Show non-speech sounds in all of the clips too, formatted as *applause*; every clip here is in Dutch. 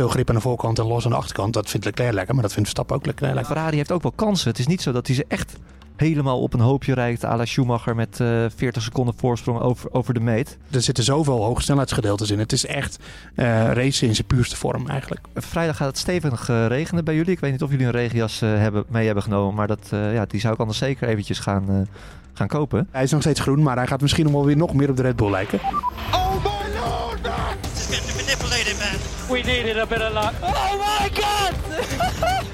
veel grip aan de voorkant en los aan de achterkant. Dat vindt Leclerc lekker, maar dat vindt Verstappen ook lekker. lekker. Ferrari heeft ook wel kansen. Het is niet zo dat hij ze echt helemaal op een hoopje rijdt. à la Schumacher met eh 40 seconden voorsprong over, over de meet. Er zitten zoveel hogesnelheidsgedeeltes in. Het is echt eh racen in zijn puurste vorm eigenlijk. Vrijdag gaat het stevig eh, regenen bij jullie. Ik weet niet of jullie een regenjas eh, hebben, mee hebben genomen. Maar dat, eh, ja, die zou ik anders zeker eventjes gaan, eh, gaan kopen. Hij is nog steeds groen, maar hij gaat misschien nog wel weer nog meer op de Red Bull lijken. Oh We needed a bit of luck. Oh my god!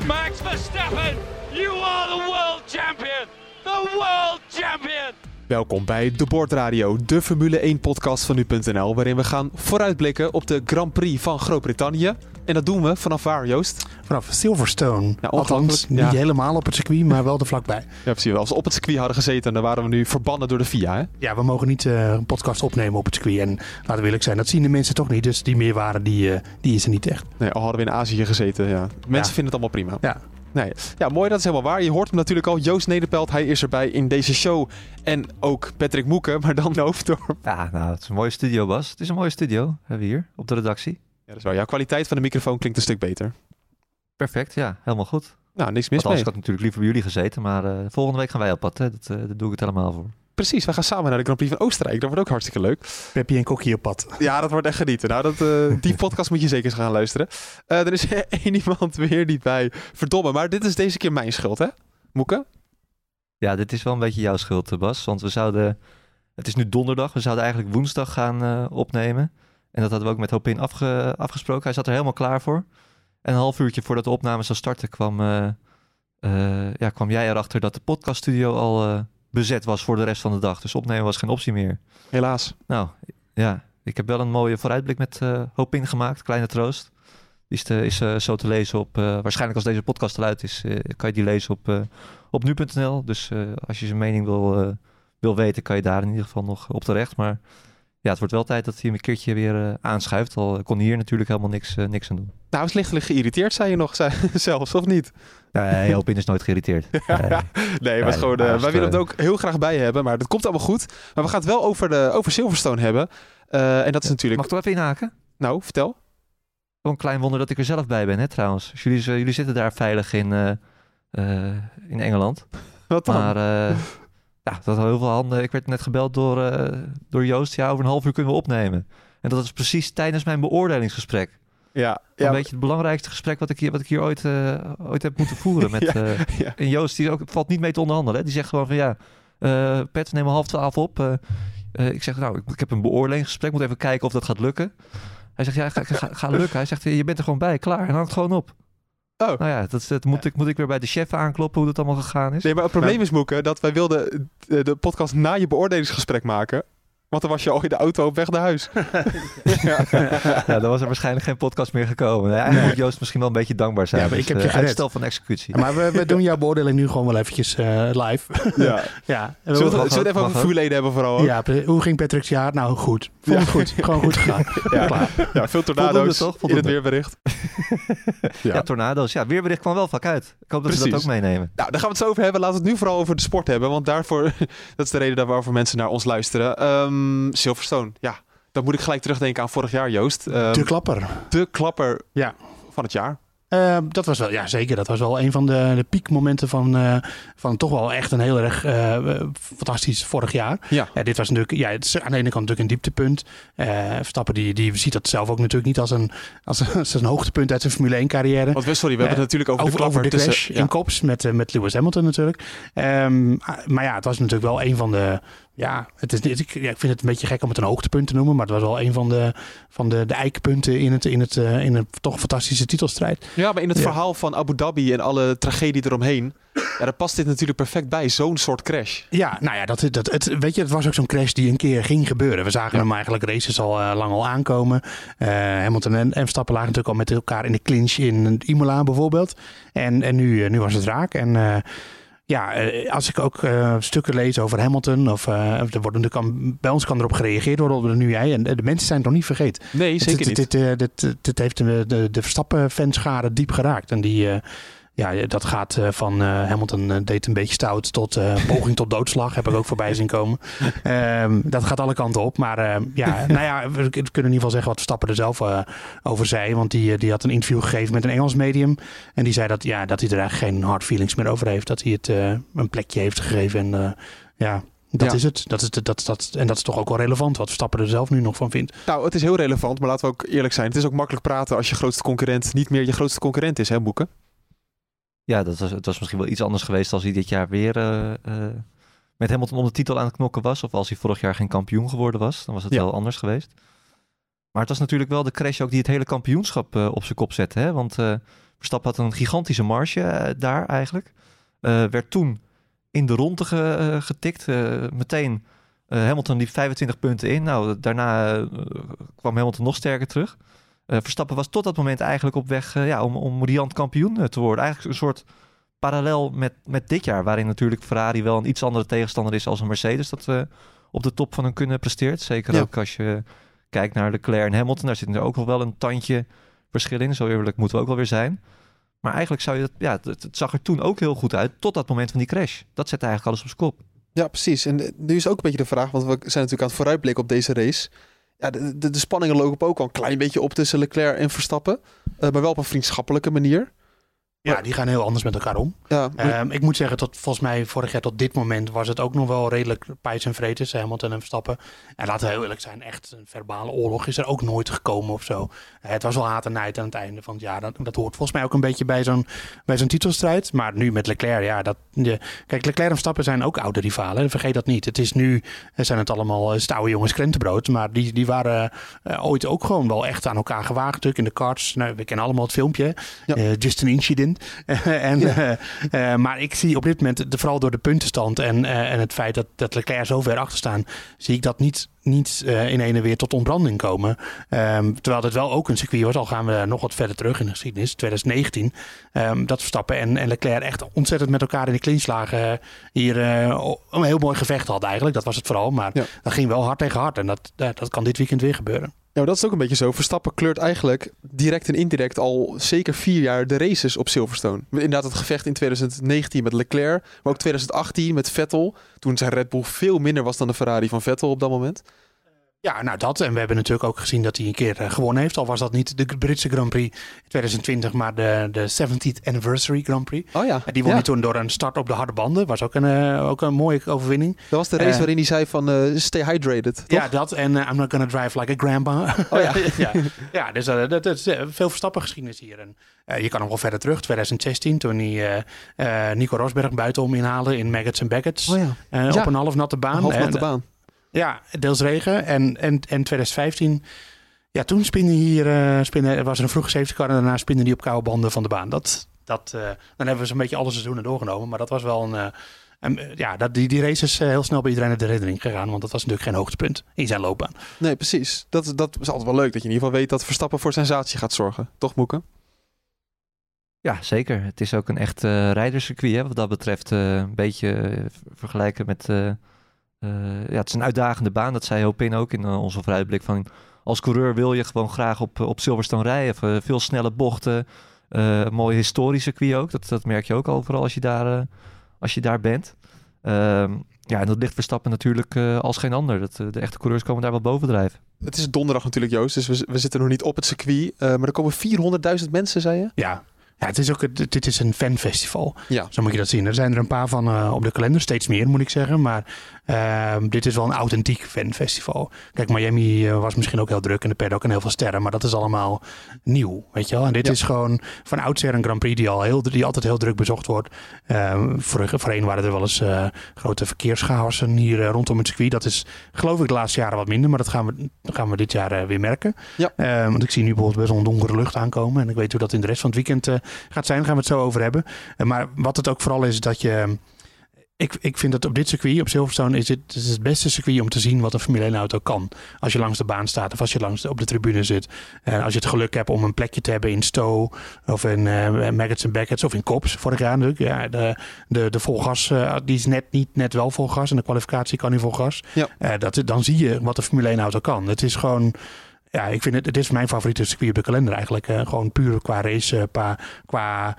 *laughs* Max Verstappen, you are the world champion! The world champion! Welkom bij De Board Radio, de Formule 1 podcast van nu.nl, waarin we gaan vooruitblikken op de Grand Prix van Groot-Brittannië. En dat doen we vanaf waar, Joost? Vanaf Silverstone. Ja, Althans, niet ja. helemaal op het circuit, maar wel er vlakbij. *laughs* Ja, precies. Als we op het circuit hadden gezeten, dan waren we nu verbannen door de FIA, hè? Ja, we mogen niet eh, een podcast opnemen op het circuit. En laten we eerlijk zijn, dat zien de mensen toch niet. Dus die meerwaarde, die, eh, die is er niet echt. Nee, al hadden we in Azië gezeten, ja. Mensen Ja. vinden het allemaal prima. Ja. Nee. Ja, mooi, dat is helemaal waar. Je hoort hem natuurlijk al. Joost Nederpelt, hij is erbij in deze show. En ook Patrick Moeken, maar dan *laughs* Hoofddorp. Ja, nou, het is een mooie studio, Bas. Het is een mooie studio, hebben we hier op de redactie. Ja, dat is waar. Jouw kwaliteit van de microfoon klinkt een stuk beter. Perfect, ja, helemaal goed. Nou, niks mis mee. ik had natuurlijk liever bij jullie gezeten, maar eh, volgende week gaan wij op pad. Hè. Dat, eh, daar doe ik het helemaal voor. Precies, we gaan samen naar de Grand Prix van Oostenrijk. Dat wordt ook hartstikke leuk. Peppy en Kokkie op pad. Ja, dat wordt echt genieten. Nou, dat, eh, die *laughs* podcast moet je zeker eens gaan luisteren. Eh, er is *laughs* één iemand weer niet bij. Verdomme, maar dit is deze keer mijn schuld, hè? Moeke? Ja, dit is wel een beetje jouw schuld, eh, Bas. Want we zouden... Het is nu donderdag. We zouden eigenlijk woensdag gaan eh, opnemen. En dat hadden we ook met Hopin afge, afgesproken. Hij zat er helemaal klaar voor. En een half uurtje voordat de opname zou starten... kwam, eh, eh, ja, kwam jij erachter dat de podcaststudio al eh, bezet was voor de rest van de dag. Dus opnemen was geen optie meer. Helaas. Nou, ja. Ik heb wel een mooie vooruitblik met eh Hopin gemaakt. Kleine troost. Die is, te- is eh, zo te lezen op... eh, waarschijnlijk als deze podcast eruit is... kan je die lezen op, op nu.nl. Dus als je zijn mening wil, wil weten... kan je daar in ieder geval nog op terecht. Maar ja, het wordt wel tijd dat hij hem een keertje weer eh, aanschuift. Al kon hier natuurlijk helemaal niks, eh, niks aan doen. Nou, was lichtelijk geïrriteerd, zei je nog *laughs* zelfs, of niet? Nee, Hopin is nooit geïrriteerd. *laughs* Nee. Nee, Ja, gewoon, eh, wij willen het ook heel graag bij hebben. Maar dat komt allemaal goed. Maar we gaan het wel over, de, over Silverstone hebben. En dat is natuurlijk... Mag ik toch even inhaken? Nou, vertel. Een klein wonder dat ik er zelf bij ben, hè, trouwens. Dus jullie, jullie zitten daar veilig in, in Engeland. Wat dan? Maar ja, dat had heel veel handen. Ik werd net gebeld door, eh, door Joost. Ja, over een half uur kunnen we opnemen. En dat is precies tijdens mijn beoordelingsgesprek. ja, Een beetje het belangrijkste gesprek wat ik hier, wat ik hier ooit, eh, ooit heb moeten voeren. Met, *laughs* Ja, eh, ja. En Joost die ook, valt niet mee te onderhandelen. Hè? Die zegt gewoon van ja, Pet, neem half twaalf op. Ik zeg nou, ik, ik heb een beoordelingsgesprek. Moet even kijken of dat gaat lukken. Hij zegt ja, ga, ga, ga lukken. Hij zegt je bent er gewoon bij, klaar. En hang het gewoon op. Oh. Nou ja, dat, dat moet, Ik, moet ik weer bij de chef aankloppen hoe dat allemaal gegaan is. Nee, maar het probleem is, Moeke, dat wij wilden de, de podcast na je beoordelingsgesprek maken. Want dan was je al in de auto op weg naar huis. *laughs* Ja, dan was er waarschijnlijk geen podcast meer gekomen. Nee, eigenlijk moet Joost misschien wel een beetje dankbaar zijn. Ja, maar ik heb je eh, uitstel van executie. Maar we, we doen jouw beoordeling nu gewoon wel eventjes eh, live. *laughs* Ja. *laughs* ja. En Zullen we, het- zullen we het even over vuurleden hebben vooral? ook? ja, hoe ging Patrick's jaar? Nou, goed. Vond het goed. Gewoon goed gegaan. Ja. Klaar. Ja, veel Voldoende, tornado's toch? in het weerbericht. Ja. Ja. tornado's. Ja, weerbericht kwam wel vaak uit. Ik hoop dat ze dat Precies. ook meenemen. Nou, daar gaan we het zo over hebben. Laten we het nu vooral over de sport hebben. Want daarvoor, dat is de reden waarover mensen naar ons luisteren. Ehm, Silverstone, ja. Dan moet ik gelijk terugdenken aan vorig jaar, Joost. Ehm, De klapper. de klapper Ja. van het jaar. Eh, dat was wel, ja zeker. Dat was wel een van de, de piekmomenten van, eh, van toch wel echt een heel erg eh, eh, fantastisch vorig jaar. Ja. Ja, dit was natuurlijk, ja, het is aan de ene kant natuurlijk een dieptepunt. Eh Verstappen die, die ziet dat zelf ook natuurlijk niet als een, als een, als een hoogtepunt uit zijn Formule 1 carrière. Want we, sorry, we hebben het natuurlijk over, over, de over de tussen... clash ja. in Kops met, eh, met Lewis Hamilton natuurlijk. Ehm, maar ja, het was natuurlijk wel een van de... Ja, het is, ik, ja, ik vind het een beetje gek om het een hoogtepunt te noemen. Maar het was wel een van de, van de, de eikpunten in, het, in, het, eh, in een toch fantastische titelstrijd. Ja, maar in het Ja. verhaal van Abu Dhabi en alle tragedie eromheen... Ja, daar past dit natuurlijk perfect bij. Zo'n soort crash. Ja, nou ja, dat, dat, het, weet je, het was ook zo'n crash die een keer ging gebeuren. We zagen Ja. hem eigenlijk races al eh, lang al aankomen. Eh, Hamilton en, en Verstappen lagen natuurlijk al met elkaar in de clinch in Imola bijvoorbeeld. En, en nu, nu was het raak. En ja, eh, als ik ook eh, stukken lees over Hamilton, of eh, er natuurlijk al- bij ons kan erop gereageerd worden, nu jij. En de mensen zijn het nog niet vergeten. Nee, zeker dit, niet. dit, dit, dit, dit heeft de, de, de Verstappen-fanschade diep geraakt. En die, ja, dat gaat uh, van uh, Hamilton uh, deed een beetje stout tot *laughs* poging tot doodslag. Heb ik ook voorbij zien komen. Um, dat gaat alle kanten op. Maar ehm, ja, *laughs* nou ja, we, we, kunnen in ieder geval zeggen wat Verstappen er zelf over zei. Want die, die had een interview gegeven met een Engels medium. En die zei dat, ja, dat hij er eigenlijk geen hard feelings meer over heeft. Dat hij het een plekje heeft gegeven. En ja, dat is het. Dat is de, dat, dat, en dat is toch ook wel relevant wat Verstappen er zelf nu nog van vindt. Nou, het is heel relevant, maar laten we ook eerlijk zijn. Het is ook makkelijk praten als je grootste concurrent niet meer je grootste concurrent is, hè, Boeken? Ja, dat was, het was misschien wel iets anders geweest als hij dit jaar weer uh, uh, met Hamilton om de titel aan het knokken was. Of als hij vorig jaar geen kampioen geworden was. Dan was het wel anders geweest. Maar het was natuurlijk wel de crash ook die het hele kampioenschap uh, op zijn kop zette. Hè? Want Verstappen had een gigantische marge daar eigenlijk. werd toen in de ronde ge, getikt. meteen Hamilton die 25 punten in. Nou, daarna kwam Hamilton nog sterker terug. Uh, Verstappen was tot dat moment eigenlijk op weg uh, ja, om, om riant kampioen eh, te worden. Eigenlijk een soort parallel met, met dit jaar, waarin natuurlijk Ferrari wel een iets andere tegenstander is als een Mercedes dat we op de top van hun kunnen presteert. Zeker ook als je kijkt naar Leclerc en Hamilton, daar zit er ook nog wel een tandje verschil in. Zo eerlijk moeten we ook wel weer zijn. Maar eigenlijk zou je het, ja, het, het, zag er toen ook heel goed uit, tot dat moment van die crash. Dat zet eigenlijk alles op zijn kop. Ja, precies. En nu is ook een beetje de vraag, want we zijn natuurlijk aan het vooruitblikken op deze race ja, de, de, spanningen lopen ook al een klein beetje op tussen Leclerc en Verstappen. Uh, maar wel op een vriendschappelijke manier. Ja, die gaan heel anders met elkaar om. Ja, ehm, ik moet zeggen, tot volgens mij vorig jaar tot dit moment was het ook nog wel redelijk pijs en vretes, Hamilton en Verstappen. En laten we heel eerlijk zijn, echt een verbale oorlog is er ook nooit gekomen of zo. Uh, het was wel haat en nijd aan het einde van het jaar. Dat, dat hoort volgens mij ook een beetje bij zo'n bij zo'n titelstrijd. Maar nu met Leclerc, ja, dat, de, kijk, Leclerc en Verstappen zijn ook oude rivalen. Vergeet dat niet. Het is nu, zijn het allemaal uh, stouwe jongens krentenbrood. Maar die, die waren uh, ooit ook gewoon wel echt aan elkaar gewaagd. Natuurlijk in de karts. Nou, we kennen allemaal het filmpje. Ja. Just an incident. *laughs* en, ja. uh, maar ik zie op dit moment, de, vooral door de puntenstand en, uh, en het feit dat, dat Leclerc zo ver achter staan, zie ik dat niet, niet in ene weer tot ontbranding komen. Um, terwijl het wel ook een circuit was, al gaan we nog wat verder terug in de geschiedenis, 2019, um, dat Verstappen en, en Leclerc echt ontzettend met elkaar in de clinch lagen. Hier een heel mooi gevecht hadden eigenlijk, dat was het vooral. Maar ja. dat ging wel hard tegen hard en dat, dat kan dit weekend weer gebeuren. Ja, dat is ook een beetje zo. Verstappen kleurt eigenlijk direct en indirect al zeker vier jaar de races op Silverstone. Inderdaad, het gevecht in 2019 met Leclerc, maar ook 2018 met Vettel. Toen zijn Red Bull veel minder was dan de Ferrari van Vettel op dat moment. Ja, nou dat. En we hebben natuurlijk ook gezien dat hij een keer uh, gewonnen heeft. Al was dat niet de Britse Grand Prix 2020, maar de, de 70th Anniversary Grand Prix. Oh ja. En die won ja. hij toen door een start op de harde banden. Was ook een, uh, ook een mooie overwinning. Dat was de race uh, waarin hij zei van stay hydrated, toch? Ja, dat. En I'm not gonna drive like a grandpa. Oh ja. *laughs* ja. ja, dus dat, is veel verstappen geschiedenis hier. En je kan nog wel verder terug. 2016, toen hij Nico Rosberg buitenom inhaalde in Maggots en Baggots. Oh ja. op een half natte baan. Een half natte baan. Ja, deels regen. En, en, en 2015, ja, toen spinde hier, uh, spinde, was er een vroege safety car en daarna spinde die op koude banden van de baan. Dat, dat, uh, dan hebben we zo'n beetje alle seizoenen doorgenomen. Maar dat was wel een, uh, een ja, dat, die, die race is heel snel bij iedereen naar de redding gegaan. Want dat was natuurlijk geen hoogtepunt in zijn loopbaan. Nee, precies. Dat, dat is altijd wel leuk dat je in ieder geval weet dat Verstappen voor sensatie gaat zorgen. Toch, Moeken? Ja, zeker. Het is ook een echt uh, rijderscircuit hè, wat dat betreft. een beetje vergelijken met... Uh, ja, het is een uitdagende baan. Dat zei Hopin ook in uh, onze vooruitblik. Van, als coureur wil je gewoon graag op, op Silverstone rijden. Uh, veel snelle bochten. mooi historisch circuit ook. Dat, dat merk je ook overal als je daar, als je daar bent. Ehm, ja, en dat ligt Verstappen natuurlijk als geen ander. Dat, de echte coureurs komen daar wel bovendrijven. Het is donderdag natuurlijk, Joost. Dus we, we zitten nog niet op het circuit. maar er komen 400.000 mensen, zei je? Ja, ja, het is ook dit is een fanfestival. Ja. Zo moet je dat zien. Er zijn er een paar van uh, op de kalender, steeds meer moet ik zeggen. Maar dit is wel een authentiek fanfestival. Kijk, Miami uh, was misschien ook heel druk en de paddock en heel veel sterren. Maar dat is allemaal nieuw, weet je wel. En dit ja. is gewoon van oudsher een Grand Prix die, al heel, die altijd heel druk bezocht wordt. voor, voorheen waren er wel eens eh, grote verkeerschaossen hier rondom het circuit. Dat is geloof ik de laatste jaren wat minder. Maar dat gaan we, gaan we dit jaar weer merken. Ja. want ik zie nu bijvoorbeeld best wel een donkere lucht aankomen. En ik weet hoe dat in de rest van het weekend gaat zijn. Daar gaan we het zo over hebben. maar wat het ook vooral is, dat je... Ik, ik vind dat op dit circuit, op Silverstone, is het, het, is het beste circuit om te zien wat een Formule 1 auto kan. Als je langs de baan staat of als je langs de, op de tribune zit. En als je het geluk hebt om een plekje te hebben in Stowe of in uh, Maggots en Baggots of in Kops vorig jaar natuurlijk. Ja, de, de, de volgas, uh, die is net niet net wel vol gas en de kwalificatie kan niet vol gas. Ja. Dat, dan zie je wat een Formule 1 auto kan. Het is gewoon ja, ik vind het, het is mijn favoriete circuit op de kalender eigenlijk. Uh, gewoon puur qua race, qua, qua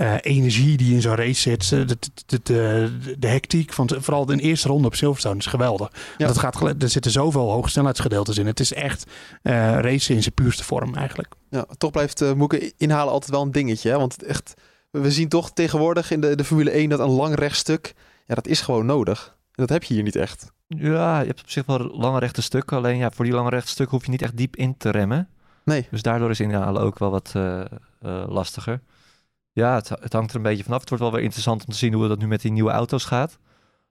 eh, energie die in zo'n race zit. eh, De, de, de, de hectiek van vooral de eerste ronde op Silverstone is geweldig. Ja. Dat gaat, er zitten zoveel hoge snelheidsgedeeltes in. Het is echt eh racen in zijn puurste vorm eigenlijk. Ja, toch blijft eh Moeke inhalen altijd wel een dingetje. Hè? Want echt, we zien toch tegenwoordig in de, de Formule 1 dat een lang rechtstuk, ja, dat is gewoon nodig. En dat heb je hier niet echt. Ja, je hebt op zich wel lange rechte stukken. Alleen ja, voor die lange rechte stukken hoef je niet echt diep in te remmen. Nee. Dus daardoor is inhalen ook wel wat eh, eh, lastiger. Ja, het, hangt er een beetje vanaf. Het wordt wel weer interessant om te zien hoe dat nu met die nieuwe auto's gaat.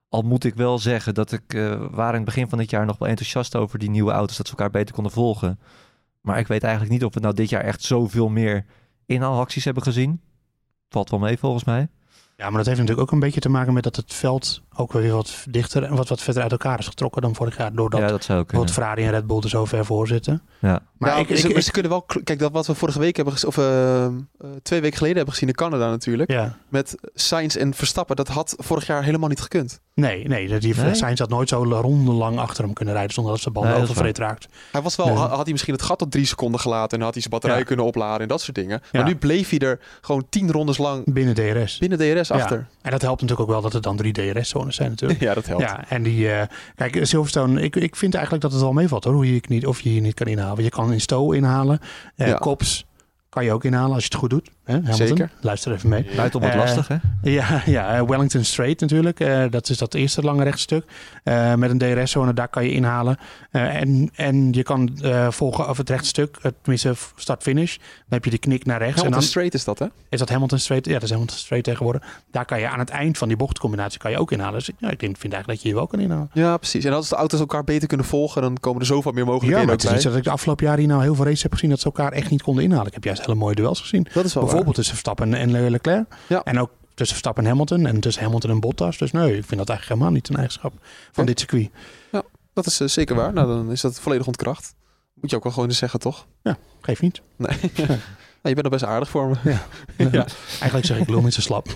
Al moet ik wel zeggen dat ik eh waren in het begin van dit jaar nog wel enthousiast over die nieuwe auto's. Dat ze elkaar beter konden volgen. Maar ik weet eigenlijk niet of we nou dit jaar echt zoveel meer inhaalacties hebben gezien. Valt wel mee volgens mij. Ja, maar dat heeft natuurlijk ook een beetje te maken met dat het veld ook weer wat dichter en wat, wat verder uit elkaar is getrokken dan vorig jaar. Doordat ja, dat zou bijvoorbeeld Ferrari en Red Bull er zo ver voor zitten. Ja. Maar ja, ik, ze, ik, maar ze kunnen wel... Kijk, dat wat we vorige week hebben gezien, of eh, eh, twee weken geleden hebben gezien in Canada natuurlijk. ja. Met Sainz en Verstappen, dat had vorig jaar helemaal niet gekund. Nee, nee, dat die Nee? Sainz had nooit zo rondenlang achter hem kunnen rijden zonder dat zijn band Nee, overvreed raakt. Hij was wel, Nee. had hij misschien het gat tot drie seconden gelaten en had hij zijn batterij Ja. kunnen opladen en dat soort dingen. Maar Ja. nu bleef hij er gewoon tien rondes lang Binnen DRS. binnen DRS Ja. achter. En dat helpt natuurlijk ook wel dat er dan drie DRS-zones zijn natuurlijk. *laughs* Ja, dat helpt. Ja, en die... eh, kijk, Silverstone, ik, ik vind eigenlijk dat het wel meevalt hoor, hoe je niet, of je hier niet kan inhalen. Je kan in Stowe inhalen. Ja. Kops kan je ook inhalen als je het goed doet. Hè, Hamilton? Zeker. Luister even mee. Buiten wat Eh, lastig, hè? Ja, ja Wellington Strait natuurlijk. Eh, dat is dat eerste lange rechtstuk. Eh, met een DRS-zone, daar kan je inhalen. Eh, en, en je kan eh, volgen of het rechtstuk, tenminste start-finish. Dan heb je de knik naar rechts. Hamilton en dan straight is dat, hè? is dat Hamilton Strait. Ja, dat is Hamilton Strait tegenwoordig. Daar kan je aan het eind van die bochtcombinatie kan je ook inhalen. Dus ja, ik denk, vind eigenlijk dat je hier wel kan inhalen. Ja, precies. En als de auto's elkaar beter kunnen volgen, dan komen er zoveel meer Ja, mogelijkheden maar ook het is niet dat ik de afgelopen jaren hier nou heel veel races heb gezien dat ze elkaar echt niet konden inhalen. Ik heb juist hele mooie duels gezien. Dat is wel Bijvoorbeeld tussen Verstappen en Le- Leclerc. Ja. En ook tussen Verstappen en Hamilton. En tussen Hamilton en Bottas. Dus nee, ik vind dat eigenlijk helemaal niet een eigenschap van dit circuit. waar. Dat is eh, zeker waar. Nou, dan is dat volledig ontkracht. Moet je ook wel gewoon eens zeggen, toch? Geef niet. Nee. *laughs* Nou, je bent nog best aardig voor me. Ja. *laughs* *laughs* Eigenlijk zeg ik lul niet zo slap.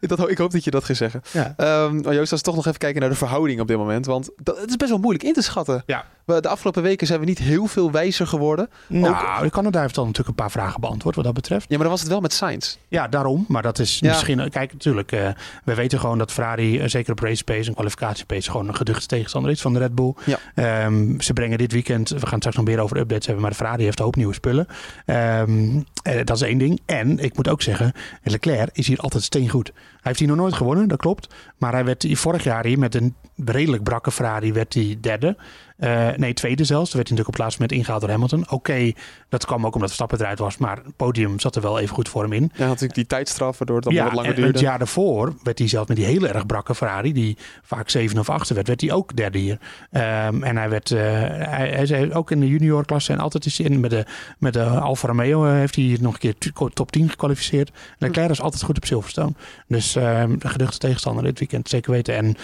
dat, ik hoop dat je dat gaat zeggen. ja. Ehm maar Joost, als we toch nog even kijken naar de verhouding op dit moment. Want dat, het is best wel moeilijk in te schatten. Ja. We, de afgelopen weken zijn we niet heel veel wijzer geworden. Nou, de Canada heeft al natuurlijk een paar vragen beantwoord wat dat betreft. Ja, maar dan was het wel met Sainz. Ja, daarom. Maar dat is Ja. misschien... Kijk, natuurlijk. eh, we weten gewoon dat Ferrari, eh, zeker op race pace en kwalificatiepace, gewoon een geduchte tegenstander is van de Red Bull. Ja. Ehm, ze brengen dit weekend, we gaan het straks nog meer over updates hebben, maar de Ferrari heeft een hoop nieuwe spullen. Ehm, eh, dat is één ding. En ik moet ook zeggen, Leclerc is hier altijd steengoed. Hij heeft hier nog nooit gewonnen, dat klopt. Maar hij werd vorig jaar hier met een redelijk brakke Ferrari werd hij derde. Eh, nee, tweede zelfs. Toen werd natuurlijk op het laatste moment ingehaald door Hamilton. Oké, dat kwam ook omdat Verstappen eruit was. Maar het podium zat er wel even goed voor hem in. Ja, natuurlijk die tijdstraf, waardoor het allemaal wat langer en duurde. het jaar daarvoor werd hij zelfs met die hele erg brakke Ferrari, die vaak zeven of achter werd, werd hij ook derde hier. Ehm, en hij werd, eh, hij, hij zei ook in de juniorklasse en altijd is hij in met de, met de Alfa Romeo eh, heeft hij hier nog een keer top 10 gekwalificeerd. Leclerc is altijd goed op Silverstone. Dus ehm een geduchte tegenstander dit weekend, zeker weten. En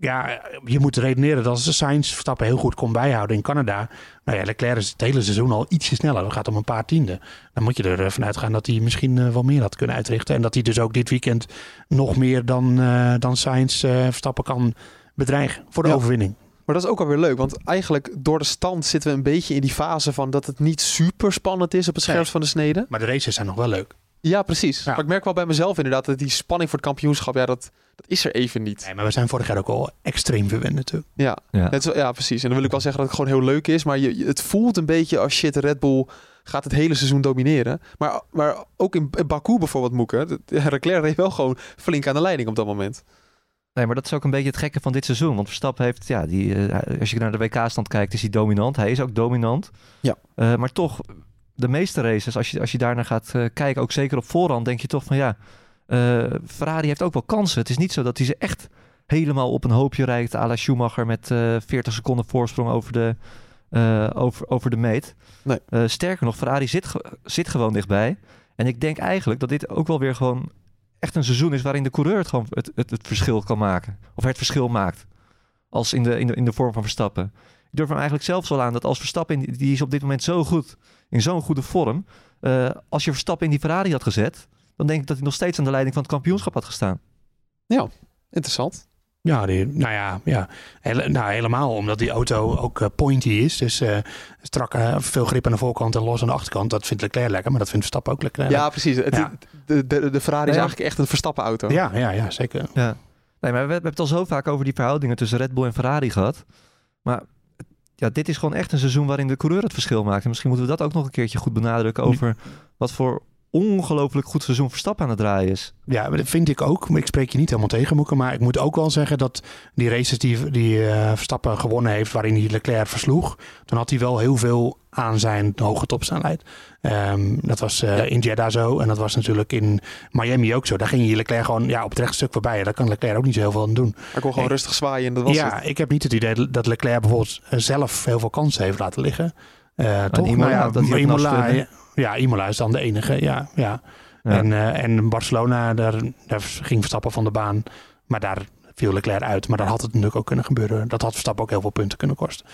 ja, je moet redeneren dat als de Sainz Verstappen heel goed kon bijhouden in Canada. Nou ja, Leclerc is het hele seizoen al ietsje sneller. Dat gaat om een paar tienden. Dan moet je ervan uitgaan dat hij misschien eh, wel meer had kunnen uitrichten. En dat hij dus ook dit weekend nog meer dan, eh dan Sainz eh, Verstappen kan bedreigen voor de Ja. overwinning. Maar dat is ook alweer leuk, want eigenlijk door de stand zitten we een beetje in die fase van dat het niet super spannend is op het Nee. van de snede. Maar de races zijn nog wel leuk. Ja, precies. Ja. Maar ik merk wel bij mezelf inderdaad dat die spanning voor het kampioenschap, ja, dat, dat is er even niet. Nee, maar we zijn vorig jaar ook al extreem verwend natuurlijk. Ja. Ja. Is, wel- ja, precies. En dan wil ik wel zeggen dat het gewoon heel leuk is, maar je, het voelt een beetje als shit, Red Bull gaat het hele seizoen domineren. Maar, maar ook in, in Baku bijvoorbeeld, Moeke, de- de Leclerc reed wel gewoon flink aan de leiding op dat moment. Nee, maar dat is ook een beetje het gekke van dit seizoen. Want Verstappen heeft, ja, die, eh, als je naar de WK-stand kijkt, is hij dominant. Hij is ook dominant. Ja. Eh, maar toch, de meeste races, als je, als je daarnaar gaat eh, kijken, ook zeker op voorhand, denk je toch van ja, eh, Ferrari heeft ook wel kansen. Het is niet zo dat hij ze echt helemaal op een hoopje rijdt, à la Schumacher met eh 40 seconden voorsprong over de, over, over de meet. Nee. Sterker nog, Ferrari zit, zit gewoon dichtbij. En ik denk eigenlijk dat dit ook wel weer gewoon echt een seizoen is waarin de coureur het, gewoon het, het, het verschil kan maken. Of het verschil maakt. Als in de, in de, in de vorm van Verstappen. Ik durf hem eigenlijk zelfs wel aan dat als Verstappen, die is op dit moment zo goed, in zo'n goede vorm. eh, als je Verstappen in die Ferrari had gezet, dan denk ik dat hij nog steeds aan de leiding van het kampioenschap had gestaan. Interessant. Ja, die, nou ja, ja. Hele- nou, helemaal omdat die auto ook eh, pointy is. Dus eh strak, veel grip aan de voorkant en los aan de achterkant. Dat vindt Leclerc lekker, maar dat vindt Verstappen ook lekker. Ja, precies. Het, Ja. De, de, de Ferrari is Ja. eigenlijk echt een Verstappen auto. ja, ja, ja, zeker. Ja. Nee, maar we, we hebben het al zo vaak over die verhoudingen tussen Red Bull en Ferrari gehad. Maar ja, dit is gewoon echt een seizoen waarin de coureur het verschil maakt. En misschien moeten we dat ook nog een keertje goed benadrukken over wat voor ongelooflijk goed seizoen Verstappen aan het draaien is. Ja, maar dat vind ik ook. Maar ik spreek je niet helemaal tegen, Moeke. Maar ik moet ook wel zeggen dat die races die, die eh, Verstappen gewonnen heeft, waarin hij Leclerc versloeg, toen had hij wel heel veel aan zijn hoge topsnelheid. Ehm, dat was eh, in Jeddah zo en dat was natuurlijk in Miami ook zo. Daar ging je Leclerc gewoon ja, op het rechtstuk voorbij. Daar kan Leclerc ook niet zo heel veel aan doen. Hij kon gewoon rustig zwaaien en dat was ja, het. ik heb niet het idee dat Leclerc bijvoorbeeld eh, zelf heel veel kansen heeft laten liggen. Eh toch? Imola, Nou ja, dat Imola. Ja, Imola is dan de enige. Ja, ja. Ja. En, eh, en Barcelona, daar, daar ging Verstappen van de baan. Maar daar viel Leclerc uit. Maar daar had het natuurlijk ook kunnen gebeuren. Dat had Verstappen ook heel veel punten kunnen kosten.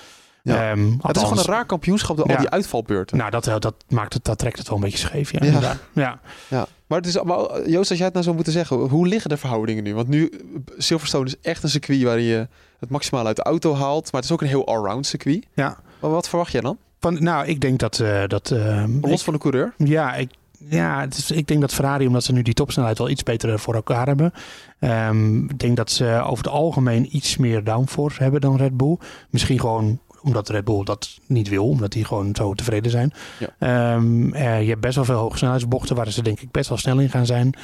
Ja. Ehm, het is gewoon een raar kampioenschap door Ja. al die uitvalbeurten. Nou, dat, dat, maakt het, dat trekt het wel een beetje scheef. Ja, Ja. ja. Ja. Maar, het is, maar Joost, als jij het nou zou moeten zeggen, hoe liggen de verhoudingen nu? Want nu, Silverstone is echt een circuit waar je het maximaal uit de auto haalt. Maar het is ook een heel allround circuit. Ja. Maar wat verwacht jij dan? Van, nou, ik denk dat... eh, dat ehm, Los van de coureur? Ja, ik, ja het is, ik denk dat Ferrari, omdat ze nu die topsnelheid wel iets beter voor elkaar hebben. ehm, ik denk dat ze over het algemeen iets meer downforce hebben dan Red Bull. Misschien gewoon omdat Red Bull dat niet wil, omdat die gewoon zo tevreden zijn. Ja. Ehm, eh, je hebt best wel veel hoge snelheidsbochten waar ze denk ik best wel snel in gaan zijn.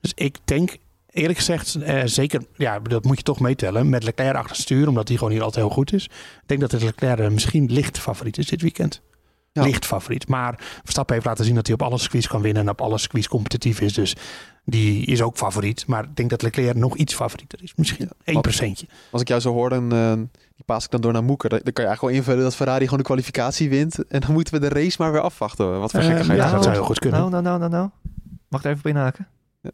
Dus ik denk eerlijk gezegd, eh, zeker, ja, dat moet je toch meetellen, met Leclerc achter het stuur, omdat hij gewoon hier altijd heel goed is. Ik denk dat het Leclerc eh, misschien licht favoriet is dit weekend. Ja. Licht favoriet. Maar Verstappen heeft laten zien dat hij op alle circuits kan winnen en op alle circuits competitief is. Dus die is ook favoriet. Maar ik denk dat Leclerc nog iets favorieter is. Misschien Ja, 1 procentje. Als ik jou zo hoor, dan, eh, die paas ik dan door naar Moeker. Dan dan kan je eigenlijk wel invullen dat Ferrari gewoon de kwalificatie wint. En dan moeten we de race maar weer afwachten. Wat voor gekkigheid ja, gaat dat zou heel goed kunnen. Nou, nou, nou, nou, nou. Mag ik er even op inhaken?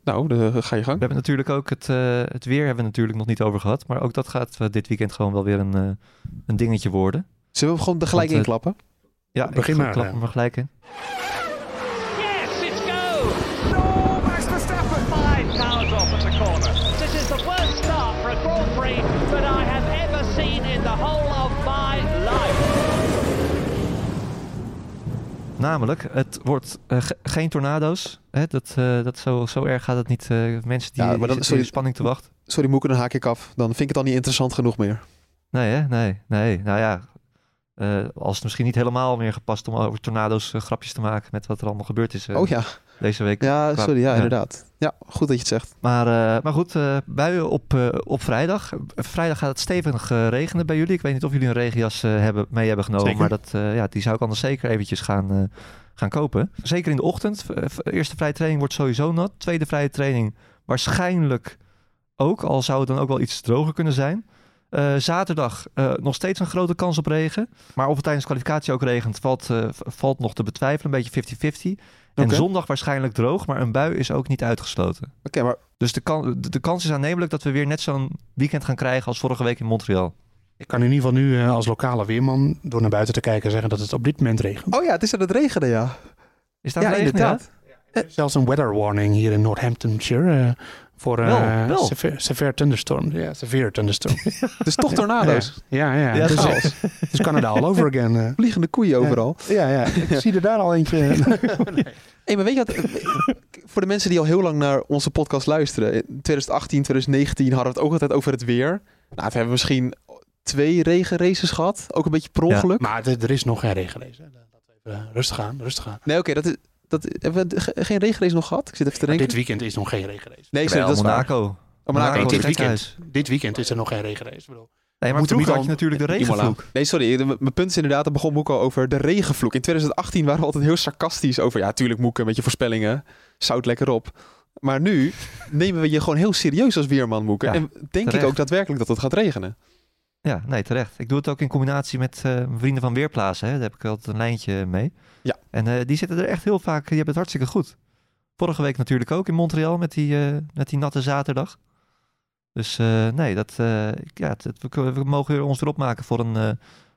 Nou, dan ga je gang. We hebben natuurlijk ook het, eh, het weer hebben we natuurlijk nog niet over gehad. Maar ook dat gaat eh, dit weekend gewoon wel weer een, eh, een dingetje worden. Zullen we gewoon er gelijk Want, in eh, klappen? Ja, Begin ik maar, klap ja. hem maar gelijk in. Namelijk, het wordt eh, ge- geen tornado's. Hè? Dat, eh, dat zo, zo erg gaat het niet. eh, mensen die, Ja, maar dan- sorry. in spanning te wachten. Sorry Moeker, dan haak ik af. Dan vind ik het al niet interessant genoeg meer. Nee, hè? Nee, nee. Nou ja, als het misschien niet helemaal meer gepast om over tornado's grapjes te maken met wat er allemaal gebeurd is oh ja, deze week. ja Qua- sorry, ja, ja. inderdaad. Ja, goed dat je het zegt. Maar, eh, maar goed, eh, buien op, eh, op vrijdag. Vrijdag gaat het stevig regenen bij jullie. Ik weet niet of jullie een regenjas eh, hebben, mee hebben genomen. Zeker. Maar dat, eh, ja, die zou ik anders zeker eventjes gaan, eh, gaan kopen. Zeker in de ochtend. Eerste vrije training wordt sowieso nat. Tweede vrije training waarschijnlijk ook. Al zou het dan ook wel iets droger kunnen zijn. Eh, zaterdag eh, nog steeds een grote kans op regen. Maar of het tijdens de kwalificatie ook regent, valt, eh, valt nog te betwijfelen. Een beetje 50-50. En Oké. zondag waarschijnlijk droog, maar een bui is ook niet uitgesloten. Oké, maar Dus de, kan, de, de kans is aannemelijk dat we weer net zo'n weekend gaan krijgen als vorige week in Montreal. Ik kan in ieder geval nu eh, als lokale weerman door naar buiten te kijken zeggen dat het op dit moment regent. Oh ja, het is aan het regenen, ja. Is dat ja, regen, inderdaad. Er is Zelfs een weather warning hier in Northamptonshire eh, voor eh, Wel, wel. Severe, severe thunderstorm. Ja, severe thunderstorm. *laughs* Dus toch tornado's. ja, ja. Ja, dus, chaos. eh, dus Canada all over again. eh. Vliegende koeien overal. Ja, ja. *laughs* Ik zie er daar al eentje. *laughs* Hey, maar weet je wat? Voor de mensen die al heel lang naar onze podcast luisteren. In 2018, 2019 hadden we het ook altijd over het weer. Nou, we hebben misschien twee regenraces gehad. Ook een beetje per Ja, ongeluk. maar er is nog geen regen geweest. hè. Laten we even eh, rustig aan, rustig aan. Nee, oké, dat is... Dat, hebben we ge- geen regenrace nog gehad? Ik zit even te denken. dit weekend is nog geen regen geweest. Nee, sorry, dat is waar. Monaco. Oh, Monaco. Dit weekend. Dit weekend is er nog geen regen geweest. Ik bedoel, Nee, maar had niet je natuurlijk de Imola. regenvloek. Nee, sorry. Mijn punt is inderdaad, daar begon Moeko over de regenvloek. In 2018 waren we altijd heel sarcastisch over... Ja, tuurlijk Moeke, met je voorspellingen. Zout lekker op. Maar nu *laughs* nemen we je gewoon heel serieus als weerman, Moeke. Ja, en denk ik ook daadwerkelijk dat het gaat regenen. Ja, nee, terecht. Ik doe het ook in combinatie met eh, mijn vrienden van Weerplaatsen. Hè. Daar heb ik altijd een lijntje mee. Ja. En eh, die zitten er echt heel vaak, die hebben het hartstikke goed. Vorige week natuurlijk ook in Montreal met die, eh, met die natte zaterdag. Dus eh, nee, dat, eh, ja, het- het- we, we mogen ons weer opmaken voor een, eh,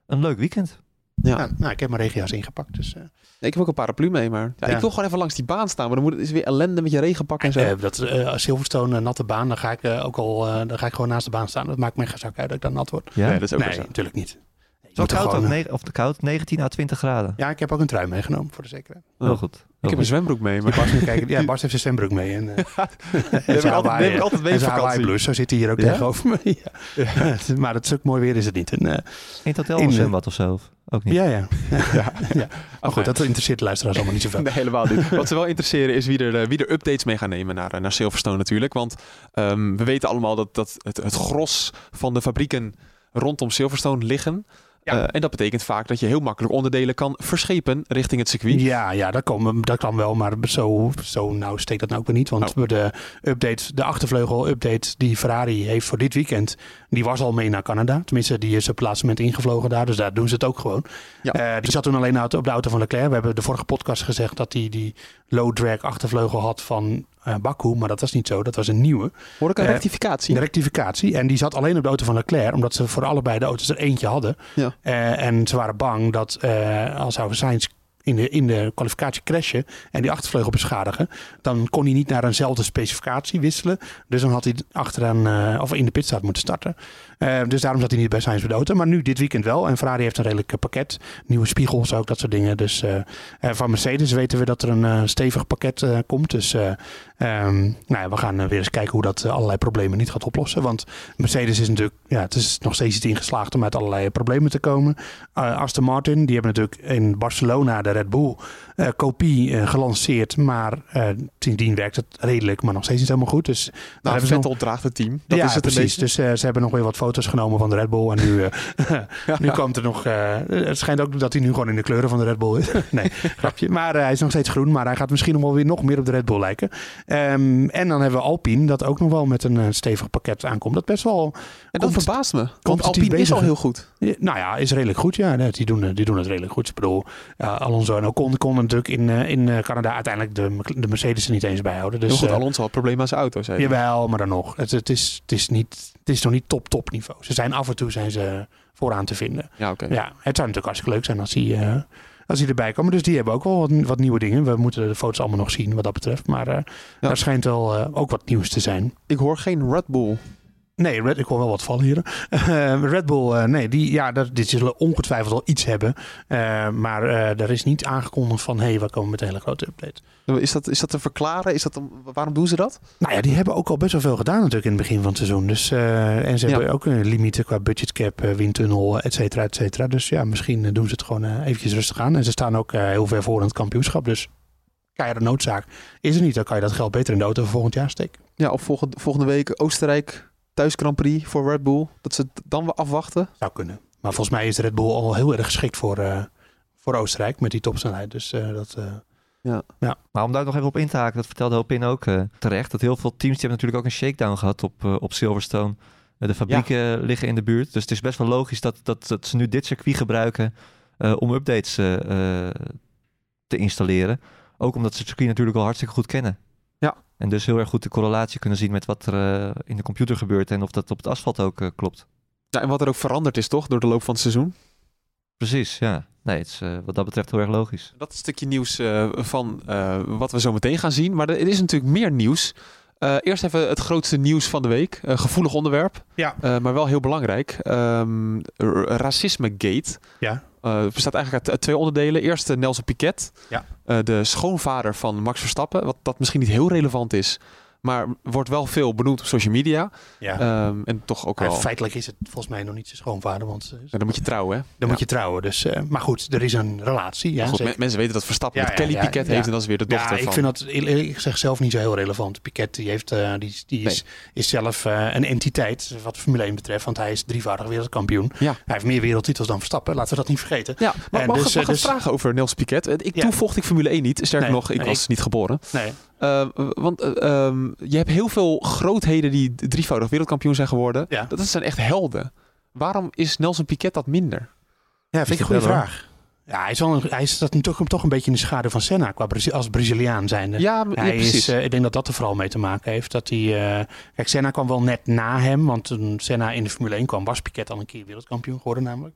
een leuk weekend. Ja. Ja, nou, ik heb mijn regenjas ingepakt. Dus, eh, Ik heb ook een paraplu mee, maar ja, Ja. ik wil gewoon even langs die baan staan. Maar dan moet het is weer ellende met je regenpak en zo. eh, dat eh, Silverstone, een natte baan, dan ga ik eh, ook al eh, dan ga ik gewoon naast de baan staan. Dat maakt me geen zak uit dat ik dan nat word. Ja, Nee, dat is ook nee, weer zo. natuurlijk niet. Zo koud, gewoon, ook, of de koud, 19 à 20 graden. Ja, ik heb ook een trui meegenomen voor de zekerheid. Oh. Heel goed. ik heb een zwembroek mee, maar Bas, kijken, ja, Bas heeft zijn zwembroek mee. En, uh, neem ik altijd, neem ik altijd mee en op vakantie. Zo zit hij hier ook Ja? tegenover me. *laughs* Ja. *laughs* maar het stuk mooi weer is het niet. En, eh, In het hotel in zwembad of zo? Ook niet? ja, ja. *laughs* ja. Maar Oké. goed, dat interesseert de luisteraars allemaal niet zoveel. Nee, helemaal niet. Wat ze wel interesseren is wie er, eh, wie er updates mee gaan nemen naar, naar Silverstone natuurlijk. Want ehm, we weten allemaal dat, dat het, het gros van de fabrieken rondom Silverstone liggen. Ja. Eh, en dat betekent vaak dat je heel makkelijk onderdelen kan verschepen richting het circuit. Ja, ja dat, kan, dat kan wel, maar zo, zo nou steekt dat nou ook weer niet. Want Oh. de update, de achtervleugel-update die Ferrari heeft voor dit weekend, die was al mee naar Canada. Tenminste, die is op het laatste moment ingevlogen daar, dus daar doen ze het ook gewoon. Ja. Eh, die zat toen alleen op de auto van Leclerc. We hebben de vorige podcast gezegd dat hij die low-drag achtervleugel had van eh Baku, maar dat was niet zo. Dat was een nieuwe. Hoor ik een rectificatie? Een rectificatie. En die zat alleen op de auto van Leclerc, omdat ze voor allebei de auto's er eentje hadden. Ja. Eh, en ze waren bang dat eh, als zou Sainz in de, in de kwalificatie crashen en die achtervleugel beschadigen, dan kon hij niet naar eenzelfde specificatie wisselen. Dus dan had hij achteraan uh, of in de pitstraat moeten starten. Uh, dus daarom zat hij niet bij Sainz bij. Maar nu dit weekend wel. En Ferrari heeft een redelijk uh, pakket. Nieuwe spiegels ook, dat soort dingen. Dus van Mercedes weten we dat er een stevig pakket komt. Dus um, nou ja, we gaan weer eens kijken hoe dat allerlei problemen niet gaat oplossen. Want Mercedes is natuurlijk, ja, het is nog steeds niet ingeslaagd om uit allerlei problemen te komen. Aston Martin, die hebben natuurlijk in Barcelona de Red Bull kopie gelanceerd. Maar sindsdien werkt het redelijk, maar nog steeds niet helemaal goed. Dus nou, Vettel nog... draagt het team. Dat ja, is het precies. Dus ze hebben nog weer wat foto's genomen van de Red Bull. En nu, *laughs* *laughs* ja. nu komt er nog... Het schijnt ook dat hij nu gewoon in de kleuren van de Red Bull is. *laughs* nee, grapje. Maar hij is nog steeds groen. Maar hij gaat misschien nog wel weer nog meer op de Red Bull lijken. Um, en dan hebben we Alpine, dat ook nog wel met een stevig pakket aankomt. Dat best wel... En dat verbaast me. Want Alpine bezig. is al heel goed. Nou ja, is redelijk goed. Ja, die, doen, die doen het redelijk goed. Ik bedoel, Alonso en Ocon konden natuurlijk in, in Canada uiteindelijk de, de Mercedes er niet eens bij houden. Dus, heel goed, Alonso had problemen aan zijn auto. Zei jawel, maar dan nog. Het, het, is, het, is niet, het is nog niet top, top niveau. Ze zijn af en toe zijn ze vooraan te vinden. Ja, oké. Okay. Ja, het zou natuurlijk hartstikke leuk zijn als die, uh, als die erbij komen. Dus die hebben ook wel wat, wat, nieuwe dingen. We moeten de foto's allemaal nog zien wat dat betreft. Maar uh, ja. daar schijnt wel uh, ook wat nieuws te zijn. Ik hoor geen Red Bull. Nee, Red, ik hoor wel wat vallen hier. Uh, *laughs* Red Bull, uh, nee, die, ja, dat, dit zullen ongetwijfeld wel iets hebben. Uh, maar er is niet aangekondigd van, hé, hey, we komen met een hele grote update. Is dat, is dat te verklaren? Is dat, waarom doen ze dat? Nou ja, die hebben ook al best wel veel gedaan natuurlijk in het begin van het seizoen. Dus, en ze ja. hebben ook een limieten qua budgetcap, windtunnel, et cetera, et cetera. Dus ja, misschien doen ze het gewoon eventjes rustig aan. En ze staan ook heel ver voor in het kampioenschap. Dus keiharde noodzaak is er niet. Dan kan je dat geld beter in de auto voor volgend jaar steken. Ja, of volgende, volgende week Oostenrijk thuis Grand Prix voor Red Bull. Dat ze het dan weer afwachten. Zou kunnen. Maar volgens mij is Red Bull al heel erg geschikt voor, uh, voor Oostenrijk met die topsnelheid. Dus uh, dat... Uh, ja. ja. Maar om daar nog even op in te haken, dat vertelde Hopin ook terecht. Dat heel veel teams die hebben natuurlijk ook een shakedown gehad op, op Silverstone. De fabrieken ja. liggen in de buurt. Dus het is best wel logisch dat, dat, dat ze nu dit circuit gebruiken om updates te installeren. Ook omdat ze het circuit natuurlijk al hartstikke goed kennen. En dus heel erg goed de correlatie kunnen zien met wat er uh, in de computer gebeurt en of dat op het asfalt ook uh, klopt. Ja, en wat er ook veranderd is, toch, door de loop van het seizoen? Precies, ja. Nee, het is uh, wat dat betreft heel erg logisch. Dat is een stukje nieuws van wat we zo meteen gaan zien. Maar er is natuurlijk meer nieuws. eerst even het grootste nieuws van de week. gevoelig onderwerp, ja. maar wel heel belangrijk. Um, Racisme Gate. Ja. Uh, het bestaat eigenlijk uit twee onderdelen. Eerst uh, Nelson Piquet, ja. uh, de schoonvader van Max Verstappen. Wat dat misschien niet heel relevant is, maar wordt wel veel benoemd op social media. Ja. Um, en toch ook maar wel. Feitelijk is het volgens mij nog niet zijn schoonvader. Want, uh, ja, dan moet je trouwen, hè? Dan ja. moet je trouwen. Dus, uh, maar goed, er is een relatie. Ja, goed, me mensen weten dat Verstappen ja, met Kelly Piquet heeft en dat is weer de dochter ja, van. ik vind dat ik zeg zelf niet zo heel relevant. Piquet die heeft, uh, die, die is, nee. is zelf een entiteit wat Formule 1 betreft. Want hij is drievoudig wereldkampioen. Ja. Hij heeft meer wereldtitels dan Verstappen. Laten we dat niet vergeten. Ja, maar en mag, dus, mag dus, vragen over Nelson Piquet? Ik, Toen volgde ik Formule 1 niet. Sterker nee, nog, ik nee, was ik, niet geboren. Nee. Uh, want uh, um, je hebt heel veel grootheden die drievoudig wereldkampioen zijn geworden. Ja. Dat zijn echt helden. Waarom is Nelson Piquet dat minder? Ja, vind ik een goede vraag. Ja, hij is, wel een, hij is dat toch, toch een beetje in de schaduw van Senna qua als Braziliaan zijnde. Ja, hij ja, precies. Is, uh, ik denk dat dat er vooral mee te maken heeft. Dat hij, uh, kijk, Senna kwam wel net na hem, want toen Senna in de Formule 1 kwam, was Piquet al een keer wereldkampioen geworden namelijk.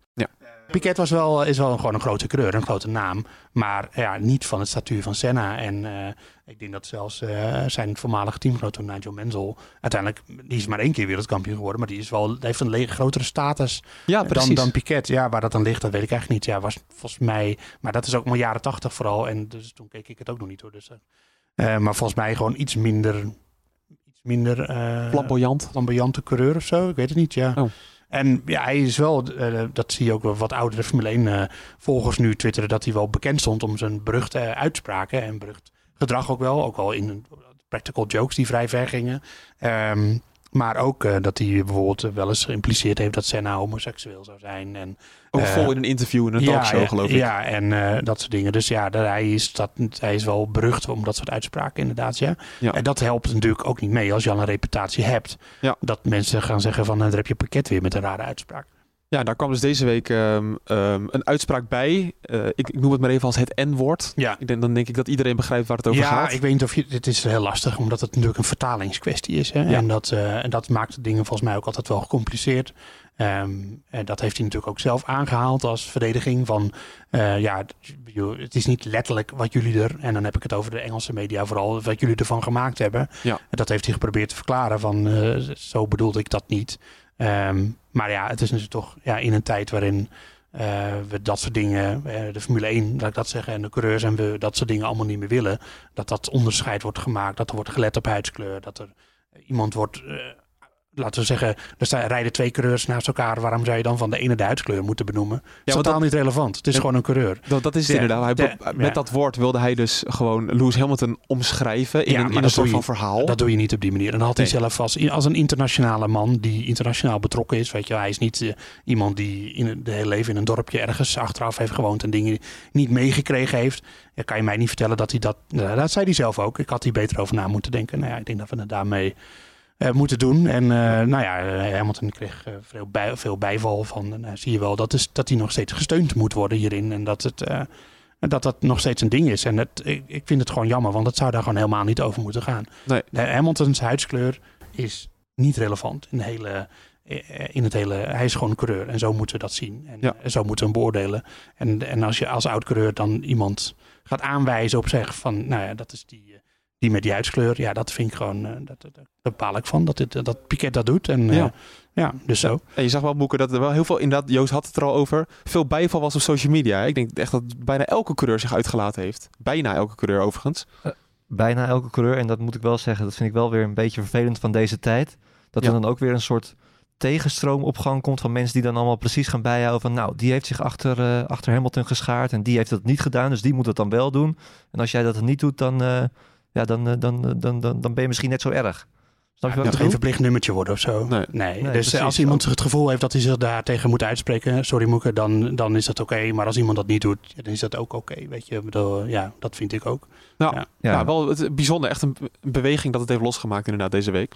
Piquet was wel, is wel gewoon een grote coureur, een grote naam. Maar ja, niet van het statuur van Senna. En eh, ik denk dat zelfs eh, zijn voormalige teamgenoot Nigel Mansell... uiteindelijk, die is maar één keer wereldkampioen geworden... maar die is wel, heeft een grotere status Ja, dan, dan Piquet. Ja, waar dat dan ligt, dat weet ik eigenlijk niet. Ja, was volgens mij... Maar dat is ook maar jaren tachtig vooral. En dus toen keek ik het ook nog niet hoor. Dus, eh, eh, maar volgens mij gewoon iets minder... Iets minder... eh, Flamboyant. flamboyante coureur of zo. Ik weet het niet, ja. Oh. En ja, hij is wel, eh, dat zie je ook wat oudere Formule 1 eh, volgers nu twitteren, dat hij wel bekend stond om zijn beruchte eh, uitspraken en berucht gedrag ook wel. Ook wel in practical jokes die vrij ver gingen. Ehm, maar ook eh, dat hij bijvoorbeeld eh, wel eens geïmpliceerd heeft dat Senna homoseksueel zou zijn. En, Ook Eh, vol in een interview in een talkshow, ja, geloof ik. Ja, en dat soort dingen. Dus ja, dat, hij, is dat, hij is wel berucht om dat soort uitspraken inderdaad, ja. Ja. En dat helpt natuurlijk ook niet mee als je al een reputatie hebt. Ja. Dat mensen gaan zeggen van, nou, daar heb je pakket weer met een rare uitspraak. Ja, daar kwam dus deze week ehm, ehm, een uitspraak bij. Eh, ik, ik noem het maar even als het N-woord. Ja, Ik denk, dan denk ik dat iedereen begrijpt waar het over ja gaat. ik weet niet of je... Het is heel lastig, omdat het natuurlijk een vertalingskwestie is. Hè? Ja. En, dat, eh, en dat maakt dingen volgens mij ook altijd wel gecompliceerd. Ehm, en dat heeft hij natuurlijk ook zelf aangehaald als verdediging van... eh, ja, het is niet letterlijk wat jullie er... En dan heb ik het over de Engelse media vooral, wat jullie ervan gemaakt hebben. Ja. En dat heeft hij geprobeerd te verklaren van... zo bedoelde ik dat niet. Ehm, maar ja, het is natuurlijk toch ja, in een tijd waarin... eh, we dat soort dingen, eh, de Formule 1, laat ik dat zeggen, en de coureurs en we dat soort dingen allemaal niet meer willen. Dat dat onderscheid wordt gemaakt, dat er wordt gelet op huidskleur, dat er iemand wordt, eh, laten we zeggen, er staan, rijden twee coureurs naast elkaar. Waarom zou je dan van de ene de huidskleur moeten benoemen? Het is totaal niet relevant. Het is Ja. gewoon een coureur. Dat, dat is het Ja, inderdaad. Hij, met ja. dat woord wilde hij dus gewoon Lewis Hamilton omschrijven in Ja, een, in een soort van verhaal. Dat doe je niet op die manier. En dan had hij zelf als, als een internationale man die internationaal betrokken is. Weet je, hij is niet eh, iemand die in het de hele leven in een dorpje ergens achteraf heeft gewoond en dingen niet meegekregen heeft. Ja, kan je mij niet vertellen dat hij dat. nou, dat zei hij zelf ook. Ik had hier beter over na moeten denken. Nou ja, ik denk dat we het daarmee eh, moeten doen. En eh, nou ja, eh, Hamilton kreeg veel, bij, veel bijval van. Eh, zie je wel dat, is, dat hij nog steeds gesteund moet worden hierin. En dat het. dat dat nog steeds een ding is. En het, ik, ik vind het gewoon jammer, want het zou daar gewoon helemaal niet over moeten gaan. Nee. Hamilton's huidskleur is niet relevant in, de hele, in het hele. Hij is gewoon een coureur en zo moeten we dat zien. En, Ja. zo moeten we hem beoordelen. En, en als je als oud-coureur dan iemand gaat aanwijzen op zeg van, nou ja, dat is die, die met die huidskleur. Ja, dat vind ik gewoon, eh, dat, dat, daar bepaal ik van dat, dit, dat Piquet dat doet. En Ja. ja, ja dus zo. En je zag wel, Boeken, dat er wel heel veel, inderdaad, Joost had het er al over, veel bijval was op social media. Ik denk echt dat bijna elke coureur zich uitgelaten heeft. Bijna elke coureur overigens. bijna elke coureur. En dat moet ik wel zeggen, dat vind ik wel weer een beetje vervelend van deze tijd. Dat Ja. er dan ook weer een soort tegenstroom op gang komt van mensen die dan allemaal precies gaan bijhouden van nou, die heeft zich achter, eh, achter Hamilton geschaard en die heeft dat niet gedaan, dus die moet het dan wel doen. En als jij dat niet doet, dan, eh, ja, dan, eh, dan, eh, dan, dan, dan ben je misschien net zo erg. Snap je wat Het geen verplicht nummertje worden of zo. Nee. Nee. Nee, dus eh, precies. als iemand het gevoel heeft dat hij zich daar tegen moet uitspreken, sorry Moeke, dan, dan is dat oké. Maar als iemand dat niet doet, dan is dat ook oké. weet je, Ik bedoel, ja, dat vind ik ook. Nou, Ja. ja. Ja. wel het, bijzonder. Echt een een beweging dat het heeft losgemaakt inderdaad deze week.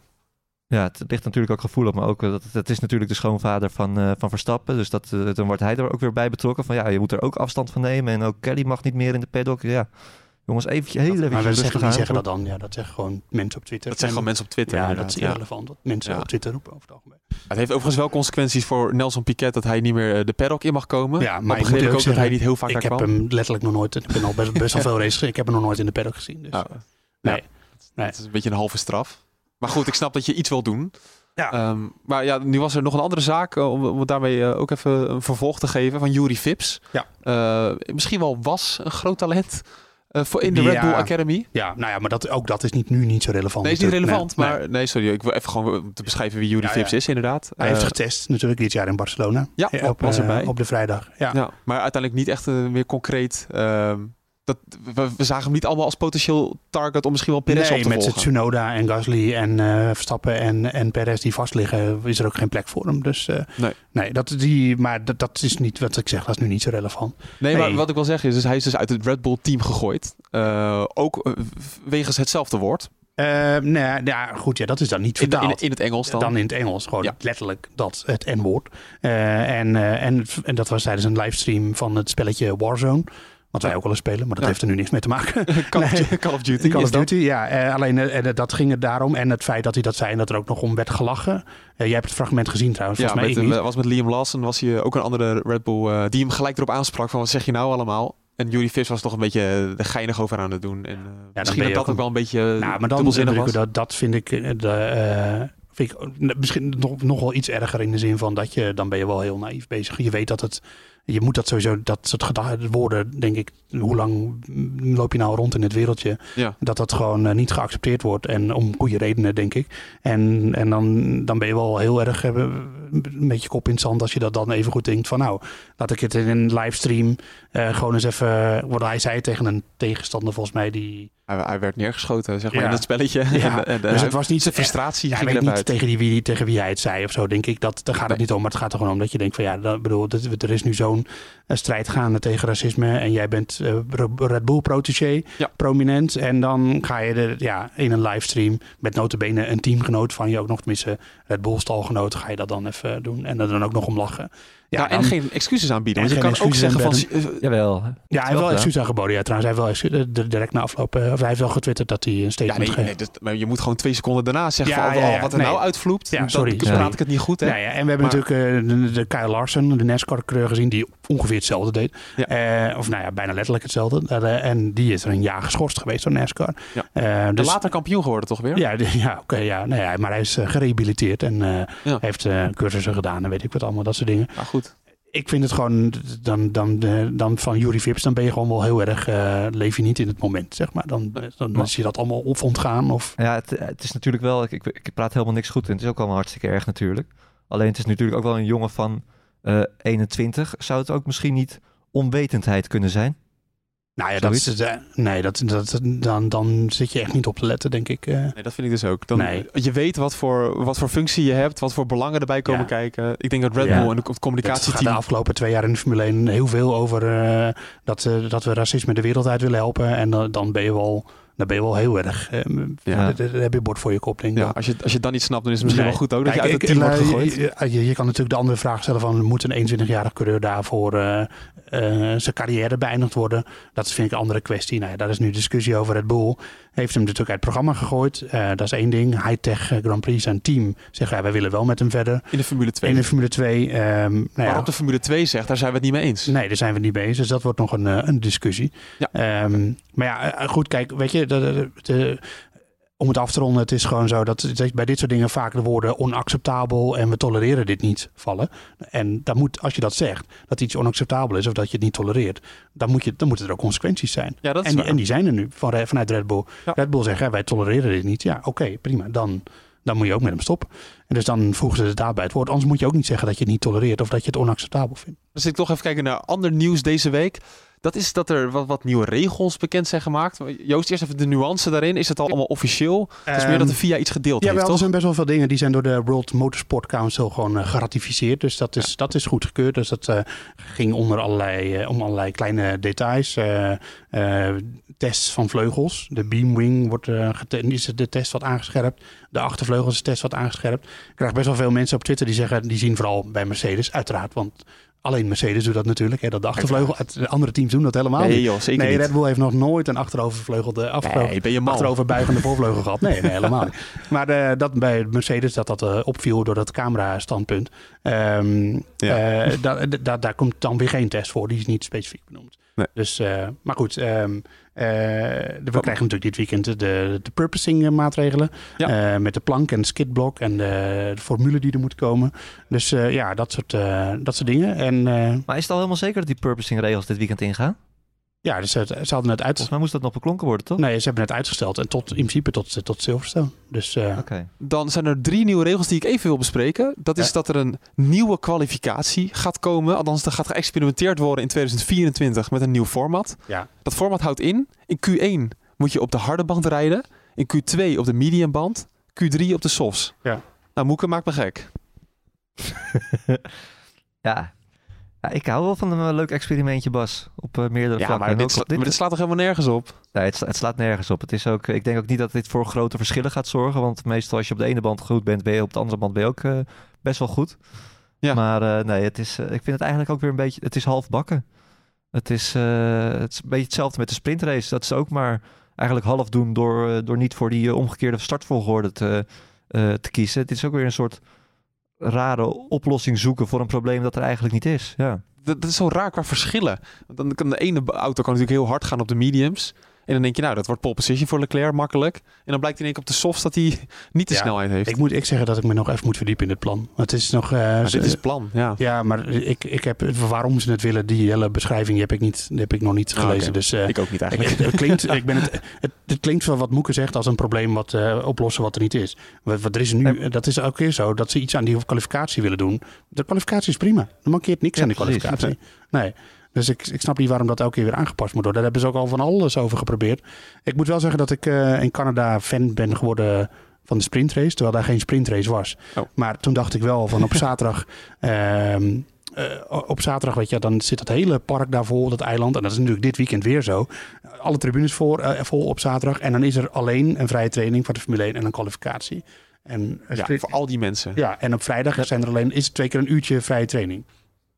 Ja, het ligt natuurlijk ook gevoelig, maar ook dat het is natuurlijk de schoonvader van, eh, van Verstappen. Dus dat, dan wordt hij er ook weer bij betrokken. Van ja, je moet er ook afstand van nemen. En ook Kelly mag niet meer in de paddock. Ja, jongens, eventje heel even maar we zeggen, wie aan. zeggen dat dan? Ja, dat zeggen gewoon mensen op Twitter. Dat zeggen gewoon mensen op Twitter Ja, dat is Ja. irrelevant wat mensen Ja. op Twitter roepen over het algemeen. Het heeft overigens wel consequenties voor Nelson Piquet dat hij niet meer eh, de paddock in mag komen. Ja, maar maar ik ik ook dat hij niet heel vaak ik daar heb kwam. hem letterlijk nog nooit, ik ben al best, best wel veel races, ik heb hem nog nooit in de paddock gezien. Dus, Nou, nee. ja. Nee. Het is een beetje een halve straf. Maar goed, ik snap dat je iets wil doen. Ja. Ehm, maar ja, nu was er nog een andere zaak, eh, om, om het daarmee eh, ook even een vervolg te geven, van Yuri Vips. Ja. Eh, misschien wel was een groot talent voor in de Red. Bull Academy. ja, nou ja, maar dat, ook dat is niet, nu niet zo relevant. Nee, is niet relevant, Nee, maar nee. nee, sorry, ik wil even gewoon te beschrijven wie Ja, Vips ja. is, inderdaad. Hij heeft Eh, getest natuurlijk dit jaar in Barcelona. Ja, Eh, op, was eh, erbij. op de vrijdag. Ja. Ja, maar uiteindelijk niet echt eh, meer concreet. ehm, dat, we, we zagen hem niet allemaal als potentieel target om misschien wel Perez op nee, te met volgen. Tsunoda en Gasly en eh, Verstappen en, en Perez die vastliggen, is er ook geen plek voor hem. Dus eh, Nee. nee dat, die, maar dat, dat is niet wat ik zeg, dat is nu niet zo relevant. Nee, maar wat ik wil zeggen is, dus hij is dus uit het Red Bull team gegooid. Eh, ook wegens hetzelfde woord. Nee, ja, goed, ja, dat is dan niet In, vertaald. in, in het Engels dan. dan in het Engels, gewoon Ja. letterlijk dat, het N-woord. En, en, en dat was tijdens een livestream van het spelletje Warzone. Wat wij ook wel eens spelen, maar dat Ja. heeft er nu niks mee te maken. *laughs* Call, of, Nee. Call of Duty. Call of dat? Duty, ja. eh, alleen eh, dat ging het daarom. En het feit dat hij dat zei en dat er ook nog om werd gelachen. Eh, jij hebt het fragment gezien trouwens, Ja, volgens mij met, was met Liam Lawson was hij ook een andere Red Bull die hem gelijk erop aansprak van wat zeg je nou allemaal? En Yuri Vips was toch een beetje de geinig over aan het doen. En, eh, misschien dat ook dat ook wel een beetje Nou, maar dan was. dat, dat vind ik, de, vind ik misschien nog, nog wel iets erger in de zin van dat je, dan ben je wel heel naïef bezig. Je weet dat het, je moet dat sowieso, dat soort woorden, denk ik, hoe lang loop je nou rond in het wereldje? Ja. Dat dat gewoon eh, niet geaccepteerd wordt en om goede redenen, denk ik. En, en dan, dan ben je wel heel erg eh, een beetje kop in het zand als je dat dan even goed denkt van nou, laat ik het in een livestream eh, gewoon eens even, wat hij zei tegen een tegenstander volgens mij die... Hij, hij werd neergeschoten, zeg maar, Ja. in het spelletje. Ja, *laughs* en, en, dus het was niet zijn frustratie Ja, ik weet niet uit. tegen, die, wie, tegen wie hij het zei of zo, denk ik. Dat, daar gaat het Nee. niet om. Maar het gaat er gewoon om dat je denkt van ja, dat, bedoel, dit, er is nu zo'n eh, strijd gaande tegen racisme. En jij bent eh, Red Bull protégé, Ja. prominent. En dan ga je er ja, in een livestream met notabene een teamgenoot van je ook nog, tenminste Red Bull stalgenoot, ga je dat dan even doen. En er dan ook nog om lachen. Ja, Ja, en dan- geen excuses aanbieden. en Want je kan ook zeggen excuses van... eh, Jawel. ja, hij heeft wel excuus aangeboden. Ja, trouwens, hij heeft wel direct na afloop. eh, of hij heeft wel getwitterd dat hij een Ja, statement nee, geeft. nee dat- maar je moet gewoon twee seconden daarna zeggen Ja, van, ja, oh, ja. wat er Nee. nou uitvloept. Ja, dan sorry. praat Sorry. ik het niet goed, hè? Ja, ja, en we hebben Maar- natuurlijk eh, de, de Kyle Larson, de NASCAR-coureur gezien, die ongeveer hetzelfde deed. Ja. Eh, of nou ja, bijna letterlijk hetzelfde. Eh, en die is er een jaar geschorst geweest door NASCAR. Ja. Eh, De dus, later kampioen geworden toch weer? Ja, ja oké. ja, nee, ja, maar hij is eh, gerehabiliteerd en eh, Ja. heeft eh, cursussen gedaan en weet ik wat allemaal, dat soort dingen. Maar goed. Ik vind het gewoon, dan, dan, dan van Jury Vips, dan ben je gewoon wel heel erg, eh, leef je niet in het moment, zeg maar. Dan, dan, dan zie je dat allemaal of ontgaan of... Ja, het, het is natuurlijk wel... Ik, ik, ik praat helemaal niks goed en het is ook allemaal hartstikke erg natuurlijk. Alleen het is natuurlijk ook wel een jongen van 21. Zou het ook misschien niet onwetendheid kunnen zijn? Nou ja, dat is, het, eh, nee, dat, dat, dan, dan zit je echt niet op te letten, denk ik. eh. Nee, dat vind ik dus ook. Dan, Nee. Je weet wat voor, wat voor functie je hebt, wat voor belangen erbij komen Ja. kijken. Ik denk dat Red Ja. Bull en het Het gaat communicatieteam... de afgelopen twee jaar in de Formule 1 heel veel over eh, dat, eh, dat we racisme de wereld uit willen helpen. En dan dan ben je wel, dan ben je wel heel erg. eh, Ja. dan- heb je bord voor je kop, denk ik. Ja, als je, als je dat niet snapt, dan is het misschien Nee. wel goed ook dat Kijk, je uit het team wordt eh, gegooid. Je, je, je kan natuurlijk de andere vraag stellen van moet een 21-jarige coureur daarvoor eh, eh, zijn carrière beëindigd worden? Dat vind ik een andere kwestie. Nou ja, daar is nu discussie over. Red Bull heeft hem natuurlijk uit het programma gegooid. Eh, dat is één ding. High-Tech eh, Grand Prix, zijn team, zegt ja, wij willen wel met hem verder. In de Formule 2. In de Formule 2, ehm nou ja, Waarop de Formule 2 zegt, daar zijn we het niet mee eens. Nee, daar zijn we niet mee eens. Dus dat wordt nog een, eh, een discussie. Ja. Ehm, maar ja, eh, goed, kijk, weet je, de, de- de- om het af te ronden, het is gewoon zo dat, dat bij dit soort dingen vaak de woorden onacceptabel en we tolereren dit niet vallen. En dan moet, als je dat zegt, dat iets onacceptabel is of dat je het niet tolereert, dan, moet je, dan moeten er ook consequenties zijn. Ja, dat is En waar. en die zijn er nu van, vanuit Red Bull. Ja. Red Bull zegt, hè, wij tolereren dit niet. Ja, oké, prima. Dan, dan moet je ook met hem stoppen. En dus dan voegen ze het daarbij het woord. Anders moet je ook niet zeggen dat je het niet tolereert of dat je het onacceptabel vindt. Zit ik toch even kijken naar ander nieuws deze week. Dat is dat er wat, wat nieuwe regels bekend zijn gemaakt. Joost, eerst even de nuance daarin. Is het al allemaal officieel? het is meer dat de FIA iets gedeeld Ja, heeft, wel, er zijn best wel veel dingen die zijn door de World Motorsport Council gewoon eh, geratificeerd. Dus dat is, dat is goedgekeurd. Dus dat eh, ging onder allerlei, eh, om allerlei kleine details. Tests van vleugels. De beamwing wordt, is de test wat aangescherpt. De achtervleugels is de test wat aangescherpt. Ik krijg best wel veel mensen op Twitter die zeggen, die zien vooral bij Mercedes, uiteraard. Want alleen Mercedes doet dat natuurlijk. Hè, dat de achtervleugel, het- de andere teams doen dat helemaal niet. Nee joh, zeker Nee, niet. Red Bull heeft nog nooit een achterovervleugelde Nee, ben je mal. achteroverbuigende *laughs* voorvleugel gehad. Nee, nee helemaal niet. Maar eh, dat bij Mercedes dat dat eh, opviel door dat camera-standpunt. Ehm, Ja. eh, da- da- daar komt dan weer geen test voor. Die is niet specifiek benoemd. Nee. Dus, maar goed, ehm, eh, we krijgen natuurlijk dit weekend de, de purposing eh, maatregelen. Ja. Eh, met de plank en de skidblok en de, de formule die er moet komen. Dus ja, dat soort, dat soort dingen. En Maar is het al helemaal zeker dat die purposing regels dit weekend ingaan? Ja, dus het, ze hadden het uit... Volgens mij moest dat nog beklonken worden, toch? Nee, ze hebben het uitgesteld. En tot, in principe tot, tot Silverstone. Dus eh. Dan zijn er drie nieuwe regels die ik even wil bespreken. Dat is Ja. dat er een nieuwe kwalificatie gaat komen. Althans, er gaat geëxperimenteerd worden in 2024 met een nieuw format. ja, Dat format houdt in, in Q1 moet je op de harde band rijden. In Q2 op de medium band. Q3 op de softs. Ja. Nou, Moeke maakt me gek. *laughs* Ja. Ja. Ik hou wel van een eh, leuk experimentje, Bas. Op eh, meerdere Ja, vlakken. maar dit, sla- dit- maar dit slaat toch helemaal nergens op? Nee, het, sla- het slaat nergens op. Het is ook, ik denk ook niet dat dit voor grote verschillen gaat zorgen. Want meestal als je op de ene band goed bent, ben je op de andere band ben je ook eh, best wel goed. Ja. Maar eh, nee, het is, eh, ik vind het eigenlijk ook weer een beetje... Het is half bakken. Het is, eh, het is een beetje hetzelfde met de sprintrace. Dat ze ook maar eigenlijk half doen door, eh, door niet voor die eh, omgekeerde startvolgorde te, eh, te kiezen. Het is ook weer een soort rare oplossing zoeken voor een probleem dat er eigenlijk niet is. Ja. Dat, is zo raar qua verschillen. Dan kan de ene auto kan natuurlijk heel hard gaan op de mediums. En dan denk je, nou, dat wordt pole position voor Leclerc makkelijk. En dan blijkt in één keer op de softs dat hij *laughs* niet de Ja, snelheid heeft. Ik moet ik zeggen dat ik me nog even moet verdiepen in het plan. Het is nog... dit is het plan, ja. Ja, maar ik, ik heb, waarom ze het willen, die hele beschrijving heb ik, niet, heb ik nog niet Ah, gelezen. Dus eh, Ik ook niet eigenlijk. het, het klinkt, *laughs* ik ben het, het, het klinkt wel wat Moeke zegt als een probleem wat eh, oplossen wat er niet is. Wat, wat er is nu, dat is elke keer zo, dat ze iets aan die kwalificatie willen doen. De kwalificatie is prima. Er mankeert niks Ja, aan die precies. kwalificatie. Nee. Dus ik, ik snap niet waarom dat elke keer weer aangepast moet worden. Daar hebben ze ook al van alles over geprobeerd. Ik moet wel zeggen dat ik eh, in Canada fan ben geworden van de sprintrace, terwijl daar geen sprintrace was. Oh. Maar toen dacht ik wel van op *laughs* zaterdag. ehm, eh, op zaterdag, weet je, dan zit het hele park daar vol, dat eiland. En dat is natuurlijk dit weekend weer zo. Alle tribunes voor, eh, vol op zaterdag. En dan is er alleen een vrije training voor de Formule 1 en een kwalificatie. En, Ja, voor al die mensen. ja, en op vrijdag zijn er alleen, is het twee keer een uurtje vrije training.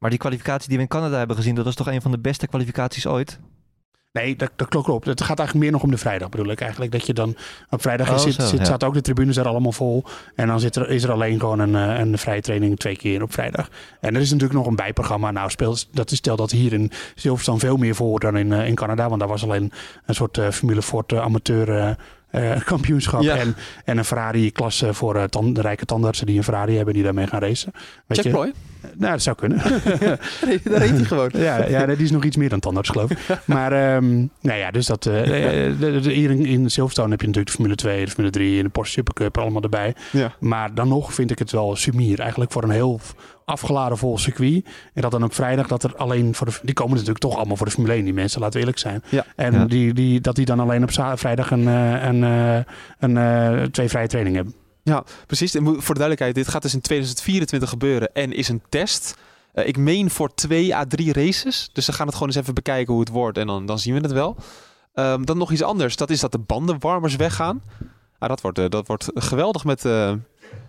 Maar die kwalificatie die we in Canada hebben gezien, dat was toch een van de beste kwalificaties ooit? Nee, dat, dat klopt op. Het gaat eigenlijk meer nog om de vrijdag bedoel ik eigenlijk. Dat je dan op vrijdag Oh, zit, zo, zit, ja. staat ook de tribunes er allemaal vol. En dan zit er, is er alleen gewoon een, eh, een vrije training twee keer op vrijdag. En er is natuurlijk nog een bijprogramma. Nou, speelt, dat is stel dat hier in Silverstone veel meer voor dan in, eh, in Canada. Want daar was alleen een soort eh, Formule Ford amateur kampioenschap. Ja. En, en een Ferrari-klasse voor de rijke tandartsen die een Ferrari hebben die daarmee gaan racen. Weet Jack je? Ploy? Nou, dat zou kunnen. *laughs* Daar reed hij *laughs* gewoon. Ja, ja, die is nog iets meer dan tandarts, geloof ik. *laughs* Maar, ehm, nou ja, dus dat. eh, eh, de- hier in, in Silverstone heb je natuurlijk de Formule 2, de Formule 3 en de Porsche Supercup er allemaal erbij. Ja. Maar dan nog vind ik het wel sumier. Eigenlijk voor een heel afgeladen vol circuit. En dat dan op vrijdag dat er alleen voor de. Die komen natuurlijk toch allemaal voor de Formule 1, die mensen, laten we eerlijk zijn. Ja. En Ja. Die, die, dat die dan alleen op vrijdag een, eh, een, eh, een, eh, twee vrije trainingen hebben. Ja, precies. En voor de duidelijkheid, dit gaat dus in 2024 gebeuren en is een test. Eh, ik meen voor twee à drie races. Dus we gaan het gewoon eens even bekijken hoe het wordt en dan, dan zien we het wel. Ehm, dan nog iets anders. Dat is dat de bandenwarmers weggaan. Ah, dat, wordt, eh, dat wordt geweldig met, eh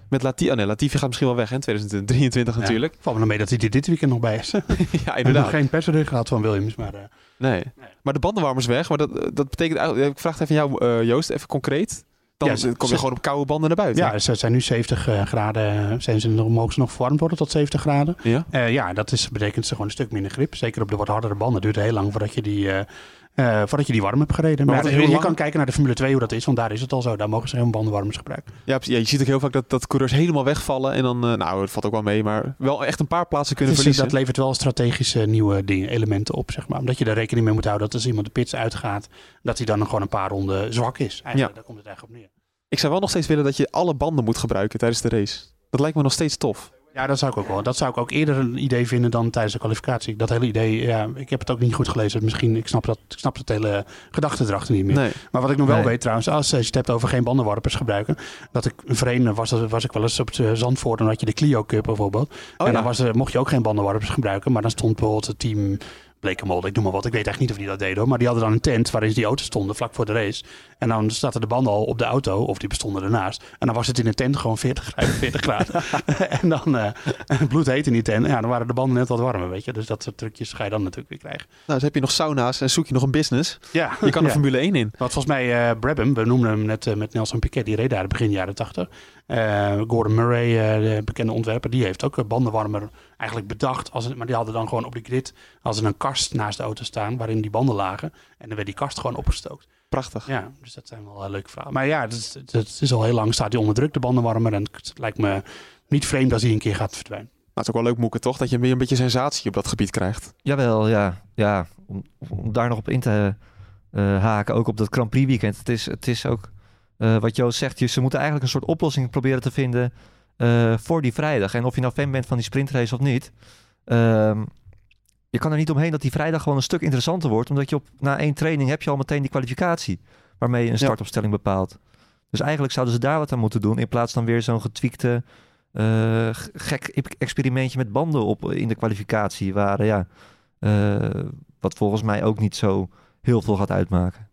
met Latifi. Oh nee, Latifi gaat misschien wel weg in 2023 natuurlijk. Valt me nog mee dat hij er dit weekend nog bij is. *laughs* Ja, nog inderdaad. geen persbericht gehad van Williams. Maar, eh, Nee. Maar de bandenwarmers weg. Maar dat, dat betekent eigenlijk... Ik vraag het even aan jou, Joost, even concreet. Dan Ja, ze- kom je ze- gewoon op koude banden naar buiten. Ja, ze zijn nu 70 eh, graden. Zijn ze nog, mogen ze nog verwarmd worden tot 70 graden? Ja? Eh, ja, dat is, betekent ze gewoon een stuk minder grip. Zeker op de wat hardere banden. Het duurt heel lang voordat je die, eh, eh, voordat je die warm hebt gereden. Maar heel je lang- kan kijken naar de Formule 2 hoe dat is. Want daar is het al zo. Daar mogen ze geen bandenwarmers gebruiken. Ja, je ziet ook heel vaak dat, dat coureurs helemaal wegvallen. En dan, eh, nou, het valt ook wel mee, maar wel echt een paar plaatsen kunnen verliezen. dat levert wel strategische nieuwe dingen, elementen op. Zeg maar. Omdat je er rekening mee moet houden dat als iemand de pits uitgaat. Dat hij dan gewoon een paar ronden zwak is. Eigenlijk, Ja. Daar komt het eigenlijk op neer. Ik zou wel nog steeds willen dat je alle banden moet gebruiken tijdens de race. Dat lijkt me nog steeds tof. Ja, dat zou ik ook wel. Dat zou ik ook eerder een idee vinden dan tijdens de kwalificatie. Dat hele idee, ja, ik heb het ook niet goed gelezen. Misschien, ik snap dat, ik snap het hele gedachte erachter niet meer. Nee. Maar wat ik nog wel Nee. weet trouwens, als je het hebt over geen bandenwarpers gebruiken. Dat ik voorheen was, was ik wel eens op het Zandvoort. Dan had je de Clio Cup bijvoorbeeld. Oh en ja. dan was er, mocht je ook geen bandenwarpers gebruiken. Maar dan stond bijvoorbeeld het team Ik noem maar wat. Ik weet echt niet of die dat deden hoor. Maar die hadden dan een tent waarin die auto's stonden vlak voor de race. En dan zaten de banden al op de auto, of die bestonden ernaast. En dan was het in de tent gewoon 40, 45 *laughs* graden. *laughs* en dan eh *laughs* bloedheet in die tent. Ja, dan waren de banden net wat warmer, weet je. Dus dat soort trucjes ga je dan natuurlijk weer krijgen. Nou, dus heb je nog sauna's en zoek je nog een business. Ja, Je kan er ja. Formule 1 in. Want volgens mij uh, Brabham, we noemden hem net eh, met Nelson Piquet, die reed daar begin jaren 80. Eh, Gordon Murray, eh, de bekende ontwerper, die heeft ook een bandenwarmer eigenlijk bedacht. Als een, maar die hadden dan gewoon op de grid als een kast naast de auto staan waarin die banden lagen. En dan werd die kast gewoon opgestookt. Prachtig. Ja, dus dat zijn wel leuke vragen. Maar ja, het is, het is al heel lang staat die onder druk, de bandenwarmer. En het lijkt me niet vreemd als die een keer gaat verdwijnen. Nou, het is ook wel leuk, Moeke, toch? Dat je weer een beetje sensatie op dat gebied krijgt. Jawel, ja. ja om, om daar nog op in te uh, haken, ook op dat Grand Prix weekend. Het is, het is ook uh, wat Joost zegt, je, ze moeten eigenlijk een soort oplossing proberen te vinden uh, voor die vrijdag. En of je nou fan bent van die sprintrace of niet, uh, je kan er niet omheen dat die vrijdag gewoon een stuk interessanter wordt. Omdat je op, na één training heb je al meteen die kwalificatie waarmee je een startopstelling ja. bepaalt. Dus eigenlijk zouden ze daar wat aan moeten doen in plaats van weer zo'n getweakte uh, gek experimentje met banden op in de kwalificatie. Waar, ja, uh, wat volgens mij ook niet zo heel veel gaat uitmaken.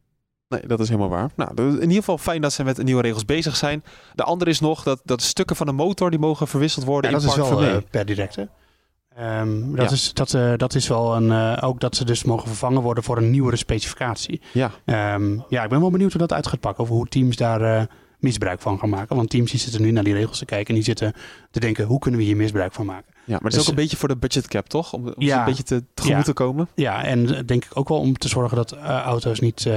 Nee, dat is helemaal waar. Nou, in ieder geval fijn dat ze met nieuwe regels bezig zijn. De andere is nog dat, dat stukken van de motor die mogen verwisseld worden ja, in dat Park is wel uh, per direct, hè? Ehm, dat, Ja. is, dat, eh, dat is wel een. eh, ook dat ze dus mogen vervangen worden voor een nieuwere specificatie. Ja, Ehm, ja, ik ben wel benieuwd hoe dat uit gaat pakken. Of hoe teams daar eh, misbruik van gaan maken. Want teams die zitten nu naar die regels te kijken. En die zitten te denken: hoe kunnen we hier misbruik van maken? ja maar het is Dus- ook een beetje voor de budget cap, toch? Om, om Ja. een beetje te, tegemoet Ja. te komen. Ja, en eh, denk ik ook wel om te zorgen dat eh, auto's niet.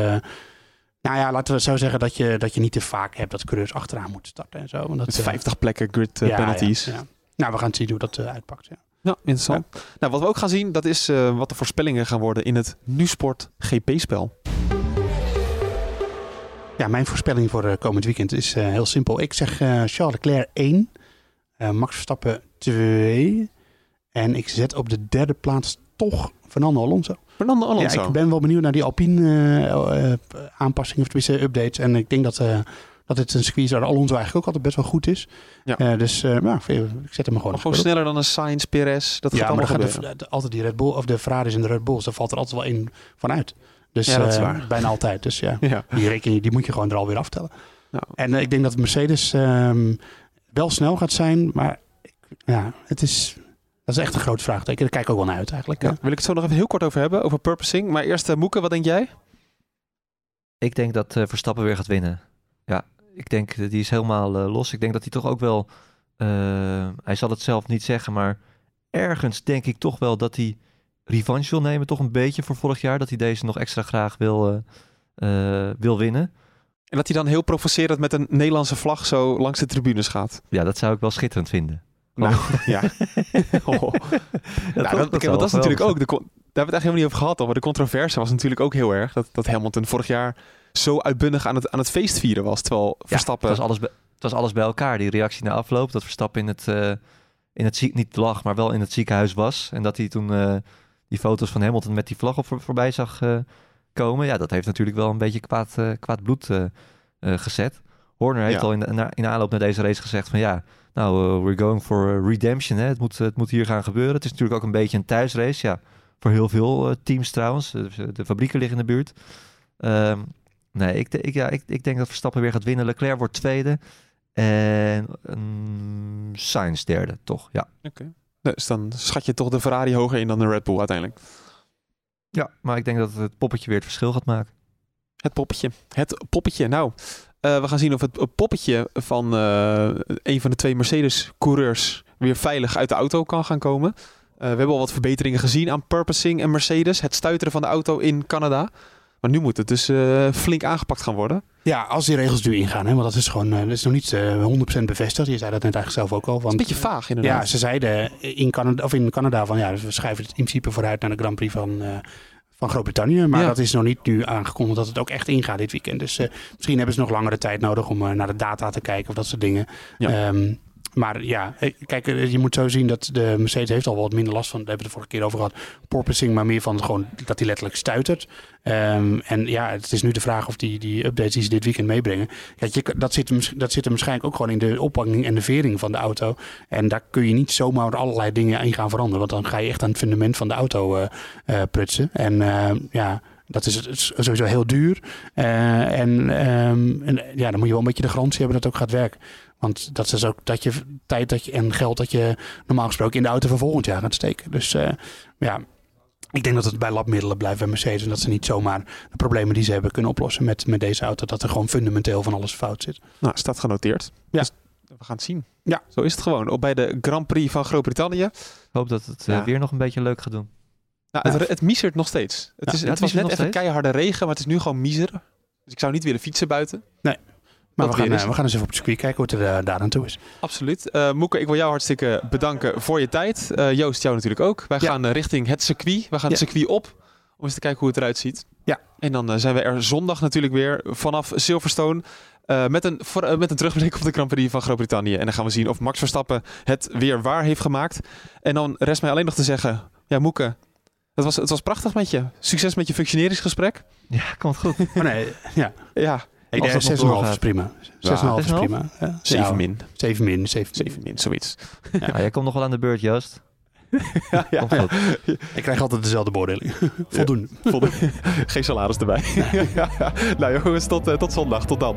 Nou ja, laten we zo zeggen dat je, dat je niet te vaak hebt dat coureurs achteraan moeten starten en zo. Dat, Met eh, 50 plekken grid eh, ja, penalties. Ja, ja. Nou, we gaan zien hoe dat eh, uitpakt. Ja. Ja, interessant. Nou, wat we ook gaan zien, dat is wat de voorspellingen gaan worden in het NuSport GP-spel. Ja, mijn voorspelling voor komend weekend is heel simpel. Ik zeg Charles Leclerc 1, eh, Max Verstappen 2 en ik zet op de derde plaats toch Fernando Alonso. Fernando Alonso. Ja, ik ben wel benieuwd naar die Alpine eh, eh, aanpassingen, of tenminste updates. En ik denk dat, eh dat het een circuit is waar Alonso eigenlijk ook altijd best wel goed is. Ja. Dus nou, ik zet hem maar gewoon. Maar gewoon op. sneller dan een Sainz, Perez. Dat gaat ja, maar allemaal gaat de, de- altijd die Red Bull of de Ferraris en de Red Bulls, daar valt er altijd wel één van uit. Dus Ja, dat is waar. bijna altijd. Dus ja. *laughs* Ja. Die rekening die moet je gewoon er alweer aftellen. Nou. En ik denk dat Mercedes ehm, wel snel gaat zijn, maar ja, het is, dat is echt een groot vraagteken. Daar kijk ik ook wel naar uit eigenlijk. Ja, wil ik het zo nog even heel kort over hebben, over purposing. Maar eerst, uh, Moeke, wat denk jij? Ik denk dat eh, Verstappen weer gaat winnen. Ja, ik denk eh, die is helemaal eh, los. Ik denk dat hij toch ook wel. eh, hij zal het zelf niet zeggen, maar ergens denk ik toch wel dat hij revanche wil nemen, toch een beetje voor vorig jaar. Dat hij deze nog extra graag wil, eh, eh, wil winnen. En dat hij dan heel provocerend met een Nederlandse vlag zo langs de tribunes gaat. Ja, dat zou ik wel schitterend vinden. Nou, *laughs* ja. *laughs* Oh. toch? Nou, dat, want dat is natuurlijk ook, de, daar hebben we het eigenlijk helemaal niet over gehad. al, Maar de controverse was natuurlijk ook heel erg. Dat, dat Hamilton vorig jaar zo uitbundig aan het, aan het feest vieren was. Terwijl Ja, Verstappen... het, was alles bij, het was alles bij elkaar. Die reactie na afloop. Dat Verstappen in het, eh, in het ziek, niet lag, maar wel in het ziekenhuis was. En dat hij toen eh, die foto's van Hamilton met die vlag op voor, voorbij zag eh, komen. Ja, dat heeft natuurlijk wel een beetje kwaad, kwaad bloed gezet. Horner heeft Ja. al in, de- in aanloop naar deze race gezegd van ja, nou, eh, we're going for eh, redemption. Hè. Het, moet, het moet hier gaan gebeuren. Het is natuurlijk ook een beetje een thuisrace. Ja, voor heel veel eh, teams trouwens. De fabrieken liggen in de buurt. Ehm, nee, ik, ik, ja, ik, ik denk dat Verstappen weer gaat winnen. Leclerc wordt tweede. En um, Sainz derde, toch? Ja. Oké. Dus dan schat je toch de Ferrari hoger in dan de Red Bull uiteindelijk. ja, maar ik denk dat het poppetje weer het verschil gaat maken. Het poppetje. Het poppetje. Nou, eh, we gaan zien of het poppetje van eh, een van de twee Mercedes-coureurs weer veilig uit de auto kan gaan komen. Eh, we hebben al wat verbeteringen gezien aan purposing en Mercedes. Het stuiteren van de auto in Canada. Maar nu moet het dus flink aangepakt gaan worden. Ja, als die regels nu ingaan, hè, want dat is gewoon dat is nog niet eh 100% bevestigd. Je zei dat net eigenlijk zelf ook al. Het is Want, een beetje vaag inderdaad. ja, ze zeiden in Canada, of in Canada van ja, we schrijven het in principe vooruit naar de Grand Prix van, van Groot-Brittannië. Maar Ja. dat is nog niet nu aangekondigd dat het ook echt ingaat dit weekend. Dus eh, misschien hebben ze nog langere tijd nodig om eh, naar de data te kijken of dat soort dingen. Ja. Ehm, maar ja, eh, kijk, eh, je moet zo zien dat de Mercedes heeft al wat minder last van. Daar hebben we het de vorige keer over gehad. Porpoising, maar meer van gewoon dat hij letterlijk stuitert. Ehm, en ja, het is nu de vraag of die, die updates die ze dit weekend meebrengen. Kijk, je, dat, zit, dat zit er waarschijnlijk ook gewoon in de ophanging en de vering van de auto. En daar kun je niet zomaar allerlei dingen in gaan veranderen. Want dan ga je echt aan het fundament van de auto eh, prutsen. En eh, ja, dat is sowieso heel duur. En, ehm, en ja, dan moet je wel een beetje de garantie hebben dat het ook gaat werken. Want dat is dus ook dat je tijd dat je, en geld dat je normaal gesproken in de auto van volgend jaar gaat steken. Dus eh, ja, ik denk dat het bij labmiddelen blijft bij Mercedes. En dat ze niet zomaar de problemen die ze hebben kunnen oplossen met, met deze auto. Dat er gewoon fundamenteel van alles fout zit. Nou, staat genoteerd. Ja. Dus we gaan het zien. Ja. Zo is het gewoon. Op bij de Grand Prix van Groot-Brittannië. Ik hoop dat het eh, Ja. weer nog een beetje leuk gaat doen. Nou, Ja. het, het miezert nog steeds. Het, Ja, is, ja, het het was net even steeds. keiharde regen, maar het is nu gewoon miezeren. Dus ik zou niet willen fietsen buiten. Maar we gaan, eh, we gaan eens even op het circuit kijken hoe het er eh, daar aan toe is. Absoluut. Eh Moeke, ik wil jou hartstikke bedanken voor je tijd. Eh, Joost, jou natuurlijk ook. Wij Ja. gaan richting het circuit. We gaan het circuit op om eens te kijken hoe het eruit ziet. Ja. En dan zijn we er zondag natuurlijk weer vanaf Silverstone. eh, met, een, voor, met een terugblik op de Grand Prix van Groot-Brittannië. En dan gaan we zien of Max Verstappen het weer waar heeft gemaakt. En dan rest mij alleen nog te zeggen... Ja, Moeke, het was, het was prachtig met je. Succes met je functioneringsgesprek. Ja, komt goed. Oh nee, ja. Ja, Ik Als denk dat 6,5 nog is prima. 6,5 is 6,5? prima. Ja. 7 Ja, min. 7 min, 7 min. 7 min, zoiets. Ja, jij komt nog wel aan de beurt, Joost. ja. Ik krijg altijd dezelfde beoordeling. Voldoende. Voldoende. Geen salaris erbij. *laughs* nou jongens, tot, eh, tot zondag. Tot dan.